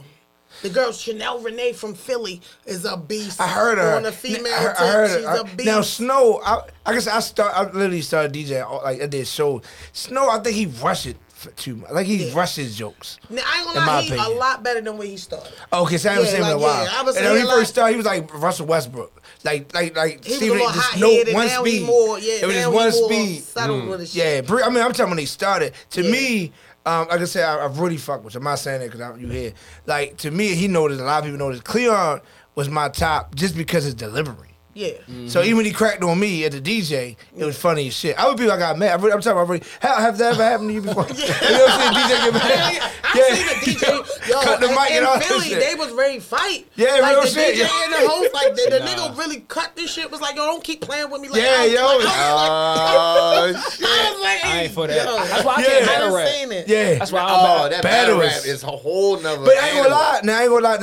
the girl Chanel Renee from Philly is a beast. I heard her. on a female I, tip. I heard She's her. a I- beast. now Snow, I, I guess I start. I literally started DJing. all- Like I did shows. Snow, I think he rushed it for too much. Like he Yeah. rushed his jokes. Now, I ain't in gonna lie, he a lot better than when he started. Okay, so I haven't Yeah, seen him in a while. yeah, I was and when he saying, first started, he was like Russell Westbrook. Like, like, like He Stephen, was just no one now speed. he more, yeah, it was just one speed. settled with his shit. Yeah, I mean, I'm talking when they started. To Yeah. me, um, like I said, I, I really fuck with you. I'm not saying that because I'm you here. Like to me, he noticed. A lot of people noticed. Cleon was my top just because his delivery. Yeah. Mm-hmm. So even when he cracked on me at the DJ, it was funny as shit. I would be like, ah, I got mad. I really, I'm talking about really, how have that ever happened to you before? *laughs* *laughs* you know what I'm saying? DJ get mad. I seen the *laughs* DJ. Yo, cut the in, mic in and all that Philly, shit. they was ready to fight. Yeah, like real the shit, DJ yeah. and the host, like the, the Nah. nigga really cut this shit. Was like, yo, don't keep playing with me. Like, Yeah, I, yo. Like, I was Oh, shit. like, I was like, I ain't for that. yo, That's why I Yeah. can't I battle done rap. seen it. Yeah. That's why I'm Oh, that battle Battlers. rap is a whole nother. But I ain't gonna lie. Now I ain't gonna lie.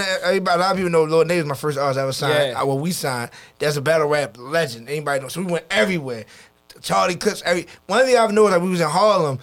A lot of people know Lord Nate was my first artist I ever signed. Yeah. I, well, we signed. That's a battle rap legend. Anybody know? So we went everywhere. Charlie Clips. Every one thing I've noticed, like we was in Harlem.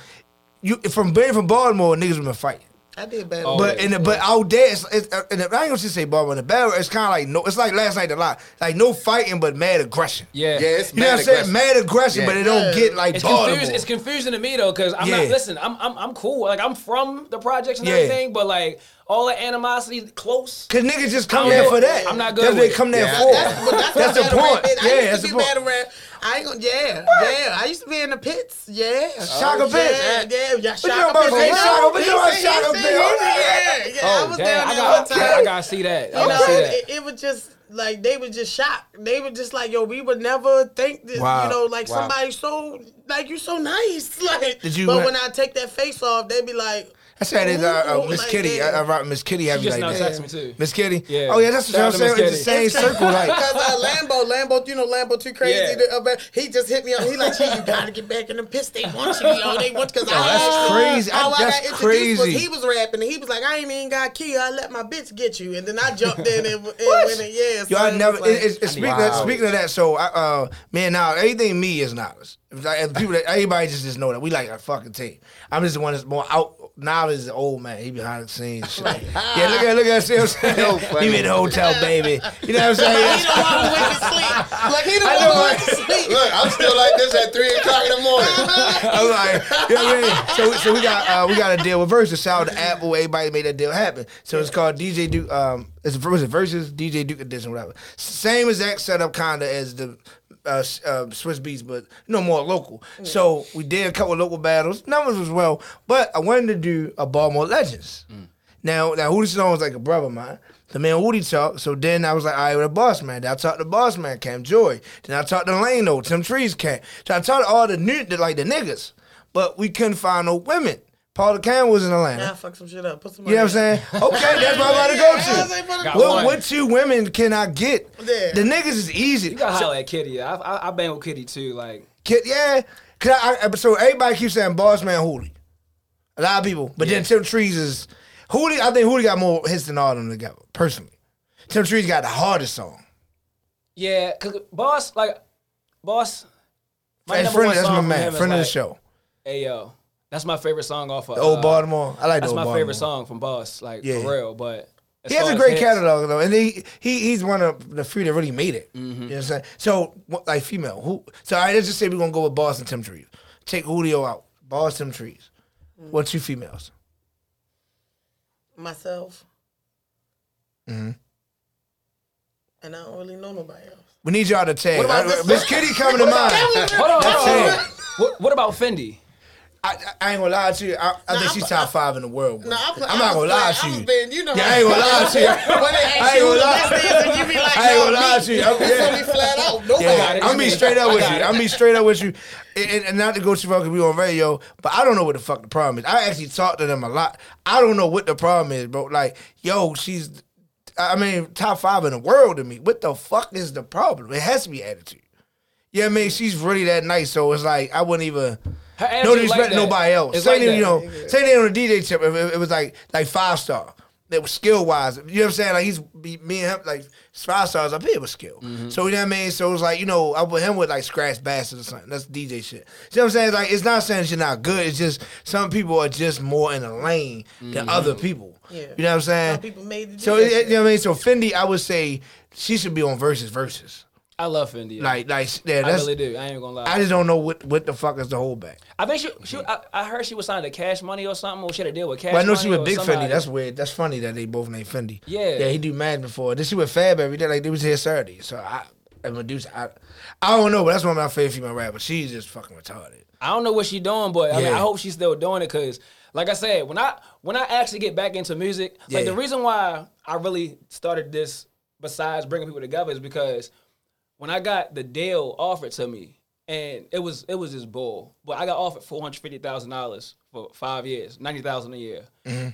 You from being from Baltimore, niggas been fighting. I did bad. Oh, But yeah. in the, but out there, it's, it's, uh, in the, I ain't gonna just say Baltimore. In the battle, it's kind of like no. It's like last night a lot. Like no fighting, but mad aggression. Yeah. Yeah, it's You know what I'm saying? Mad aggression, Yeah. but it don't Yeah. get like It's Baltimore. confusing. It's confusing to me though, because I'm Yeah. not. Listen, I'm, I'm I'm cool. Like I'm from the projects and Yeah. everything, but like all the animosity close. Cause niggas just come there for that. I'm not good That's what they come there Yeah. for. That's, but that's, That's the what battle point. rap. I Yeah, used to be mad battle rap. I ain't gonna. Yeah, yeah. I used to be in the pits. Yeah. Shaka yeah, pits. Yeah, yeah. yeah. What you know Shaka about pits. They Shaka? know. What you He know about said- he Shaka pits? he said- Yeah, yeah. I Oh was damn! down I there one got time. I gotta see that. I You gotta know, see that. it, it was just like they were just shocked. They were just like, "Yo, we would never think this." Wow. You know, like Wow. somebody so like you're so nice. *laughs* Like, Did you but ha- when I take that face off, they be like, I said it, uh, uh, Miss like Kitty. that. I, I rock Miss Kitty. Have She you just like now that? me too. Miss Kitty. Yeah. Oh yeah, that's what I'm Shout out to saying. Miss It's the same circle. Like *laughs* Because uh, Lambo, Lambo, you know Lambo too crazy. Yeah. to- uh, he just hit me up. He like, "Gee, you gotta get back in the piss. They want you, yo. They want because I that's actually- crazy. How I That's got introduced was he was rapping and he was like, "I ain't even got key. I let my bitch get you." And then I jumped in and, and went in. Yeah, Yo, I never. like- it- it's, it's speaking, Wow. of, speaking of that, so I, uh, man, now everything me is Niledge. It's Like, people that everybody just just know that we like a fucking team. I'm just the one that's more out. Niledge is the old man. He behind the scenes. Shit. yeah, look at look at see what I'm saying. funny. *laughs* he in the hotel, baby. You know what I'm saying? he the one who went to sleep. Like he the I one know, who right? to sleep. Look, I'm still like this at three o'clock in the morning. *laughs* I'm like, you know what I mean? So, so we got uh, we got a deal with Verzuz. Shout out to Apple. Everybody made that deal happen. So it's called DJ Duke. Um, it's was it Verzuz DJ Duke Edition, whatever. Same exact setup, kinda as the. Uh, uh, Swizz Beatz, but no more local. So we did a couple local battles. Numbers was well, but I wanted to do a Baltimore Legends. Now, now Hootie Stone was like a brother of mine. The man Hootie talked. So then I was like, all right, with the boss man. Then I talked to boss man, Cam Joy. Then I talked to Lano, Tim Trees came. So I talked to all the new, the, like the niggas, but we couldn't find no women. Paula Cam was in Atlanta. Nah, fuck some shit up. Put some. You know what I'm saying? Okay, that's what I'm about to go to. *laughs* like, put it- Got What, what two women can I get? Yeah. The niggas is easy. You gotta holler at Kitty. I, I I bang with Kitty too. Like Kid, yeah. Cause I, I, so everybody keeps saying Boss Man Hoolie. A lot of people. But then Tim Trees is Hoolie, I think Hoolie got more hits than all of them together, personally. Tim Trees got the hardest song. yeah, cause boss like boss. My And friend, one that's song my man, him is friend of the like, show. Hey yo, that's my favorite song off of The old uh, Baltimore. I like the That's old my Baltimore. favorite song from Boss. Like Yeah. for real, but He has a great hits- catalog though, and he, he he's one of the few that really made it. Mm-hmm. You know what I'm saying? So like female, who? So I let's just say we're gonna go with Boss and Tim Trees. Take Julio out. Boss, and Tim Trees. Mm. What two females? myself. Mm-hmm. And I don't really know nobody else. We need y'all to tag. What about I- this- Miss Kitty coming to *laughs* mind. Hold on, hold on, hold on. Tag. What, what about Fendi? I, I ain't gonna lie to you. I, I Nah, think I she's top five in the world. bro. No, I play, I'm not gonna lie to you. was you know, Yeah, I ain't gonna lie to you. *laughs* I ain't gonna lie. best is, and you like, I ain't gonna lie to you. I'm- You yeah. feel me flat out. Nobody. Yeah. I'm be straight up with you. I'm be straight up with you, and, and- not to go too far because we on radio, but I don't know what the fuck the problem is. I actually talked to them a lot. I don't know what the problem is, bro. Like, yo, she's, I mean, top five in the world to me. What the fuck is the problem? It has to be attitude. Yeah, I mean, she's really that nice, so it's like I wouldn't even. Her No attitude disrespect like to nobody else. It's Say like that, that. you know, say that on the DJ tip. If it, it was like like five star. That was skill wise. You know what I'm saying? Like he's me and him like five stars up here with skill. Mm-hmm. So you know what I mean? So it was like, you know, I put him with like scratch bastard or something. That's DJ shit. You know what I'm saying? Like it's not saying you're not good. It's just some people are just more in a lane Mm-hmm. than other people. Yeah. You know what I'm saying? Some people made to do so that shit. you know what I mean? So Fendi, I would say she should be on versus versus. I love Fendi. Like like yeah, I really do. I ain't gonna lie. I just don't know what what the fuck is the whole back. I think she, she I, I heard she was signed to Cash Money or something, or she had a deal with Cash Money. Well, I know she with or Big somebody. Fendi. That's weird. That's funny that they both named Fendi. Yeah. yeah. He do mad before. Then she with Fab every day. Like they was here Saturday. So I, I Medusa. I, I don't know, but that's one of my favorite female rappers. She's just fucking retarded. I don't know what she's doing, but I mean, I hope she's still doing it because, like I said, when I when I actually get back into music, like Yeah. the reason why I really started this, besides bringing people together, is because when I got the deal offered to me, and it was it was this bull, but I got offered four hundred fifty thousand dollars for five years, ninety thousand a year. Mm-hmm.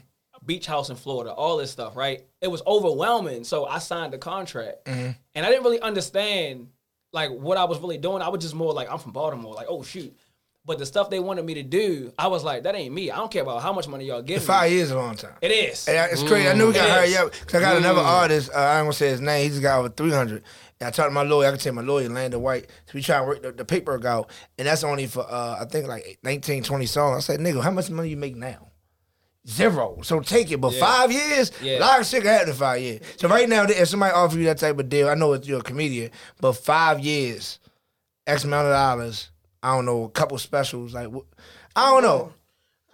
Beach house in Florida, all this stuff, right? It was overwhelming, so I signed the contract, mm-hmm. and I didn't really understand like what I was really doing. I was just more like I'm from Baltimore, like oh shoot. But the stuff they wanted me to do, I was like, that ain't me. I don't care about how much money y'all give me. Five years is a long time. It is. And it's crazy. I knew we got It hurry up because I got another mm. artist. Uh, I ain't gonna say his name. He just got over three hundred. I talked to my lawyer. I can tell my lawyer, Landon White. So we try to work the, the paperwork out, and that's only for uh, I think like 19, 20 songs. I said, nigga, how much money you make now? Zero. So take it. But Yeah. five years, Yeah. a lot of shit can happen in five years. So right now, if somebody offer you that type of deal, I know it's you're a comedian, but five years, X amount of dollars. I don't know, a couple specials. Like, I don't know.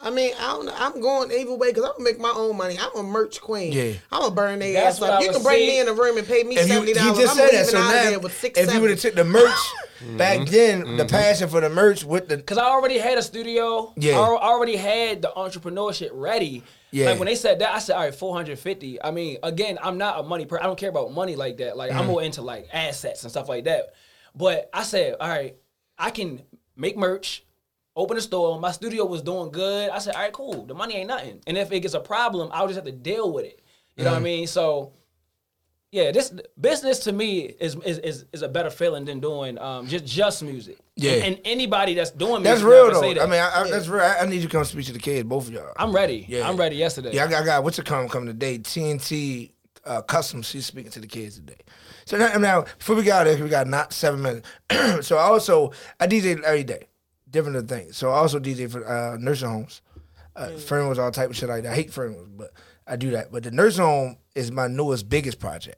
I mean, I don't know. I'm going either way because I'm gonna make my own money. I'm a merch queen. Yeah. I'm gonna burn their ass up. You can bring me in the room and pay me If you, seventy he dollars. just I'm said leaving that, so out of there now with six. if you would have took the merch *laughs* back then, the passion for the merch with the Cause I already had a studio. Yeah. I already had the entrepreneurship ready. Yeah. Like when they said that, I said, all right, 450. I mean, again, I'm not a money person. I don't care about money like that. Like Mm. I'm more into like assets and stuff like that. But I said, all right, I can make merch, open a store. My studio was doing good. I said, all right, cool. The money ain't nothing. And if it gets a problem, I'll just have to deal with it. You know what I Mm. mean? So yeah, this business to me is is is, is a better feeling than doing um, just just music. Yeah. and, and anybody that's doing music, That's real never though. say that. I mean, I, I, that's real. I, I need you to come speak to the kids, both of y'all. I'm ready. Yeah. I'm ready. Yesterday. yeah, I got, I got what's it coming coming today? TNT uh, Custom. She's speaking to the kids today. So now, now before we got there, we got not seven minutes. *clears throat* so I also I DJ every day, different things. So I also DJ for uh, nursing homes, uh, funerals, all type of shit like that. I hate funerals, but I do that. But the nursing home is my newest, biggest project,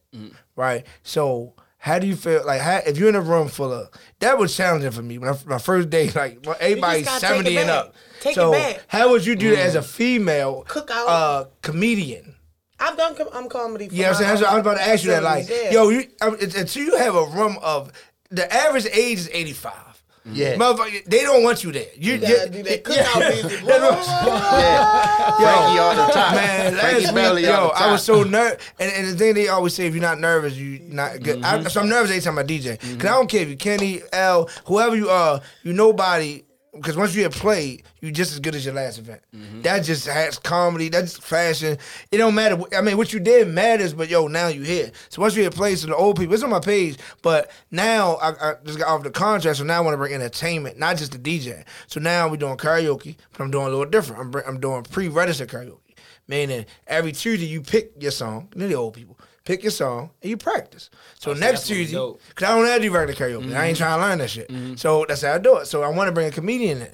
right? So. How do you feel like how, if you're in a room full of that was challenging for me when I, my first day *laughs* like well, everybody's gotta take seventy and up. Take it so back. how would you do that as a female Cookout. uh, comedian? I've done com- I'm comedy. For You know what I'm saying? That's what I was about to ask you that. Like, yeah. yo, you until you have a room of the average age is 85. Yeah. Motherfucker, they don't want you there. You, You gotta do that cookout music. *laughs* Yeah. Frankie on the top. Man, Frankie last Belly week, on yo, the I was so nervous. And, and the thing they always say, if you're not nervous, you not good. Mm-hmm. I, so I'm nervous every time I DJ. Because I don't care if you Kenny, L, whoever you are, you nobody because once you have played, you just as good as your last event. Mm-hmm. That just has comedy. That's fashion. It don't matter. I mean, what you did matters, but yo, now you here. So once you have played, so the old people, it's on my page. But now I, I just got off the contract, so now I want to bring entertainment, not just the DJ. So now we're doing karaoke, but I'm doing a little different. I'm I'm doing pre-registered karaoke, meaning every Tuesday you pick your song. Then the old people pick your song and you practice. So oh, next that's gonna Tuesday, because I don't have to do regular karaoke. I ain't mm-hmm. trying to learn that shit. Mm-hmm. So that's how I do it. So I want to bring a comedian in.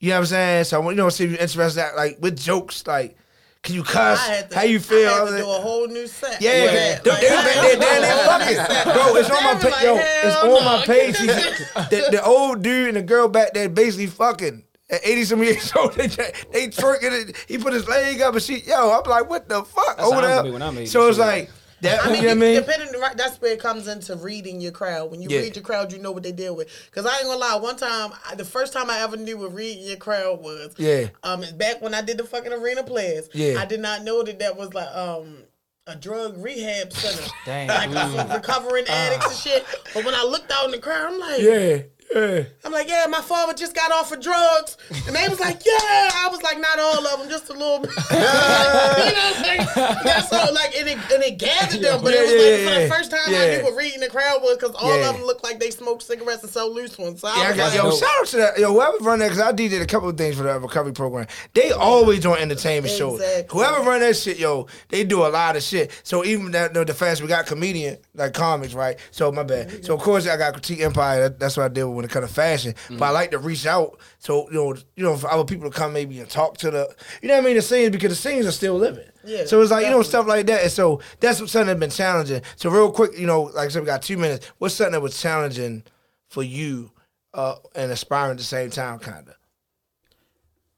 You know what I'm saying? So I want you know see if you're interested that like with jokes like. Can you cuss? I had to, How you feel? I I had was to do a whole new set. yeah, With yeah. Like, they, they, they, they, they fucking, *laughs* bro. It's on my They page. like, Yo, hell it's no. on my page. *laughs* the, the old dude and the girl back there basically fucking. At 80 some years *laughs* old, they, they twerking it. He put his leg up and she, yo, I'm like, what the fuck? That's Over I'm gonna be there. when I'm 80, So it's shit. like, that, I mean, you know what I mean? depending, right, that's where it comes into reading your crowd. When you Yeah. read your crowd, you know what they deal with. Because I ain't gonna lie, one time, I, the first time I ever knew what reading your crowd was, Yeah. um, it's back when I did the fucking arena players. Yeah. I did not know that that was like um a drug rehab center, Damn. like for recovering addicts and shit. But when I looked out in the crowd, I'm like, Yeah, yeah. I'm like, yeah, my father just got off of drugs. And they was like, yeah. I was like, not all of them, just a little bit. *laughs* you know what I'm saying? That's all, like, and it, and it gathered them. But it was Yeah, like, yeah, for the first time I Yeah. knew what reading the crowd was, because all Yeah. of them looked like they smoked cigarettes and sell loose ones. So I Yeah, I was got, like, yo, shout out to that. Yo, whoever run that, because I did a couple of things for that recovery program. They always doing entertainment shows. Whoever run that shit, yo, they do a lot of shit. So even that, no, the fast we got comedian, like comics, right? So my bad. So of course I got critique empire. That, that's what I did when it comes to fashion. But I like to reach out. So you know, you know, for other people to come maybe and talk to the, you know what I mean, the scenes because the scenes are still living. Yeah, so it's like you know stuff like that. And so that's what something that's been challenging. So real quick, you know, like I said, we got two minutes. What's something that was challenging for you uh, and aspiring at the same time, kind of?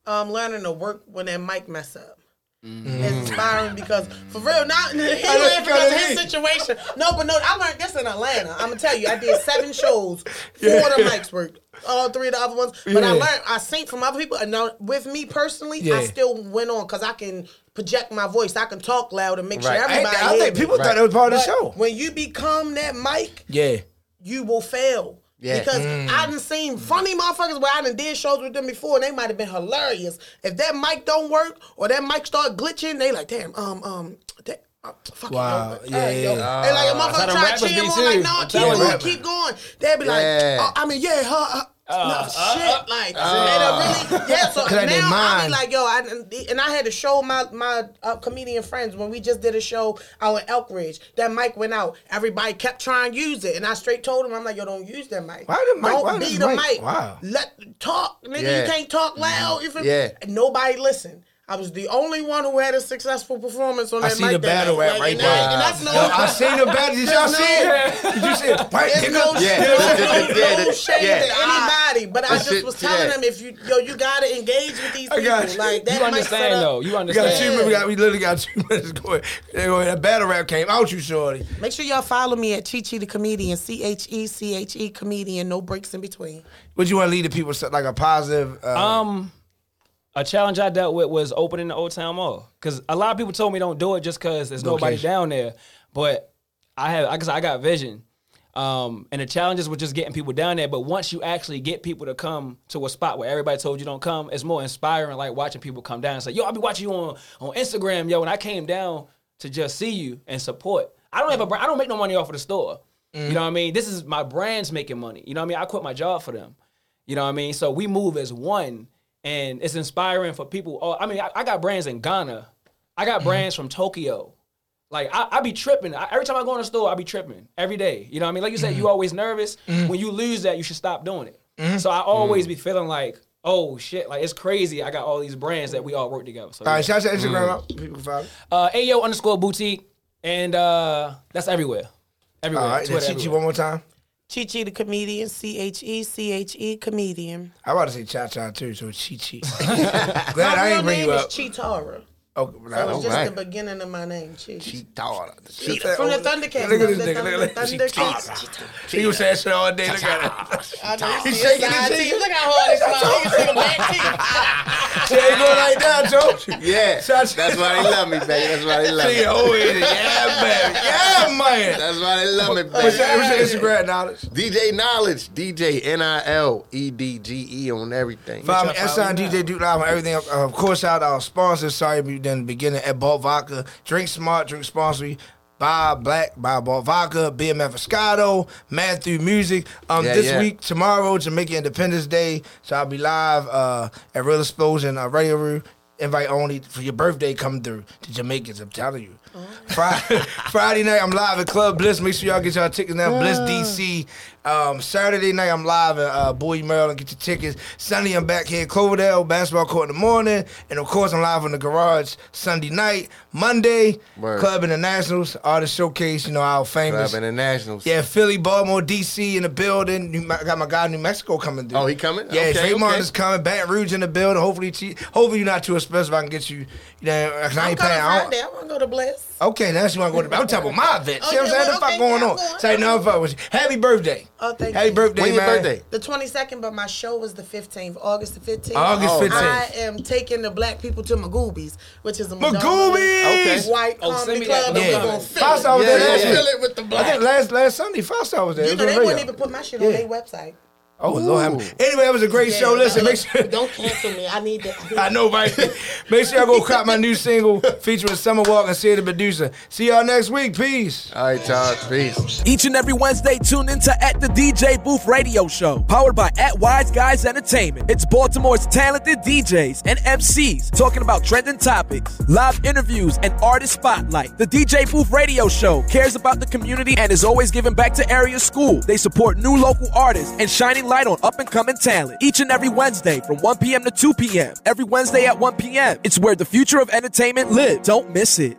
um, learning to work when that mic mess up. Mm. It's inspiring because for real, not he because of his situation. No, but no, I learned this in Atlanta. I'm gonna tell you, I did seven shows. *laughs* Four of the mics worked. All three of the other ones, but I learned. I seen from other people, and now with me personally, Yeah. I still went on because I can project my voice. I can talk loud and make Right. sure I, everybody. I hear think people thought it was part of the show. When you become that mic, Yeah. you will fail. Yeah. Because Mm. I done seen funny motherfuckers where I done did shows with them before and they might have been hilarious. If that mic don't work or that mic start glitching, they like, damn, um, um, that, uh, fucking Wow. yo, Yeah, hey, yo. yeah. And like a motherfucker try to rappers cheer him on, like, no, I'm keep going, keep going. They'd be like, Yeah. uh, I mean, yeah, huh, uh, no, shit, like, uh, and I really, yeah. So they now I mind. be like, yo, I, and I had to show my my uh, comedian friends when we just did a show out in Elkridge. That mic went out. Everybody kept trying to use it, and I straight told them, I'm like, yo, don't use that mic. Why the mic- Don't why be the mic? mic. Wow. Let talk, nigga. Yeah. You can't talk loud. You feel Yeah. And nobody listened. I was the only one who had a successful performance on that I that see the battle rap right and there. that- and that's no. Yo, I seen the battle. Did y'all There's see it? Did you see it? Right, There's no, nigga? Yeah. there's no, no the- shade yeah. to anybody, but I That just was telling them if you yo you gotta engage with these people. you. Like that You understand set though. You We got understand. two minutes. We, got, we literally got two *laughs* minutes going. They That battle rap came out, you shorty. Make sure y'all follow me at Che Che the comedian, C H E C H E comedian, no breaks in between. What you want to lead the people like a positive? Uh, Um, a challenge I dealt with was opening the Old Town Mall because a lot of people told me don't do it just because there's nobody Location. down there. But I have, I guess I got vision. Um, and the challenges were just getting people down there. But once you actually get people to come to a spot where everybody told you don't come, it's more inspiring. Like watching people come down and say, "Yo, I'll be watching you on on Instagram, yo." When I came down to just see you and support. I don't have a, brand- I don't make no money off of the store. You know what I mean? This is my brand's making money. You know what I mean? I quit my job for them. You know what I mean? So we move as one, and it's inspiring for people. Oh, I mean, I, I got brands in Ghana. I got mm-hmm. brands from Tokyo. Like I, I be tripping. I, every time I go in the store, I be tripping every day. You know what I mean? Like you said, you mm-hmm. always nervous. Mm-hmm. When you lose that, you should stop doing it. So I always be feeling like, oh shit, like it's crazy. I got all these brands that we all work together. So all yeah. right, shout out to Instagram out. People follow. uh, Ayo underscore boutique, and uh, that's everywhere. Everywhere. All right, Twitter, everywhere. one more time. Che Che the comedian, C H E C H E comedian. I about to say cha cha too, so Che Che. *laughs* Glad I My ain't real bring name you is up. Chitara. Oh, So nah, it's just Alright. the beginning of my name, Cheetah. She thought. She From the oh, Thundercats. Look at this nigga. Look at Thunder- that. She Thundercats. He was saying shit all day. Look at it. I He's he's shaking shaking his his teeth. teeth. Look how hard he's smiling. He can see the back teeth. *laughs* She ain't going like that, Joe. Yeah, that's why they love me, baby. That's why they love me. always, yeah, man. Yeah, man. That's why they love me, What's your, baby. what's your Instagram Niledge? DJ Niledge, DJ N I L E D G E on everything. Follow me, S-I-DJ Duke Live on everything. Uh, of course, shout out our sponsors. Sorry, we done the beginning at Balt Vodka. Drink smart, drink responsibly. Buy Black, buy Balt Vodka, BMF Moscato, Matthew Music. Um, Yeah, this yeah. week, tomorrow, Jamaica Independence Day. So I'll be live uh, at Real Explosion, uh, Radio Room. Invite only for your birthday coming through to Jamaicans. I'm telling you. Friday, *laughs* Friday night, I'm live at Club Bliss. Make sure y'all get y'all tickets now. Bliss DC. Um, Saturday night, I'm live at uh, Bowie, Maryland. Get your tickets. Sunday, I'm back here at Cloverdale, basketball court in the morning. And of course, I'm live in the garage Sunday night. Monday, Word. Club Internationals, artist showcase, you know, our famous. Club Internationals. Yeah, Philly, Baltimore, DC in the building. New, I got my guy in New Mexico coming through. Oh, he coming? Yeah, Okay, Trey Martin okay. is coming. Baton Rouge in the building. Hopefully, hopefully you're not too expensive. I can get you. You know, 'cause I I'm ain't paying. I don't- I want to go to Bliss. Okay, now she want to go to. I'm talking about my *laughs* event. Oh, See what I'm saying? well, What the fuck okay, going on? I'm going. Say no fuck with you. Happy birthday. Oh, thank Happy you. birthday, When your man. birthday? The 22nd, but my show was the 15th, August the 15th. August Oh, 15th. I am taking the black people to Magooby's, which is a Magooby's! Okay. white Oh, comedy me that. club. Yeah. and we're gonna fill Five it. Was Yeah, there yeah, last yeah. Fill it with the I think last last Sunday, Five Star was there. You know, they wouldn't even put my shit on their website. Oh Lord, have Ooh. mercy. anyway, that was a great Yeah, show. Listen, don't- make sure. Don't cancel me. I need that. *laughs* I know, right? Make sure y'all go cop my new single featuring Summer Walk and Sia the Producer. See y'all next week. Peace. All right, Todd. Peace. Each and every Wednesday, tune into At the DJ Booth Radio Show, powered by At Wise Guys Entertainment. It's Baltimore's talented DJs and MCs talking about trending topics, live interviews, and artist spotlight. The DJ Booth Radio Show cares about the community and is always giving back to area school. They support new local artists and shining on up and coming talent. Each and every Wednesday from 1 p.m. to 2 p.m. Every Wednesday at 1 p.m. It's where the future of entertainment lives. Don't miss it.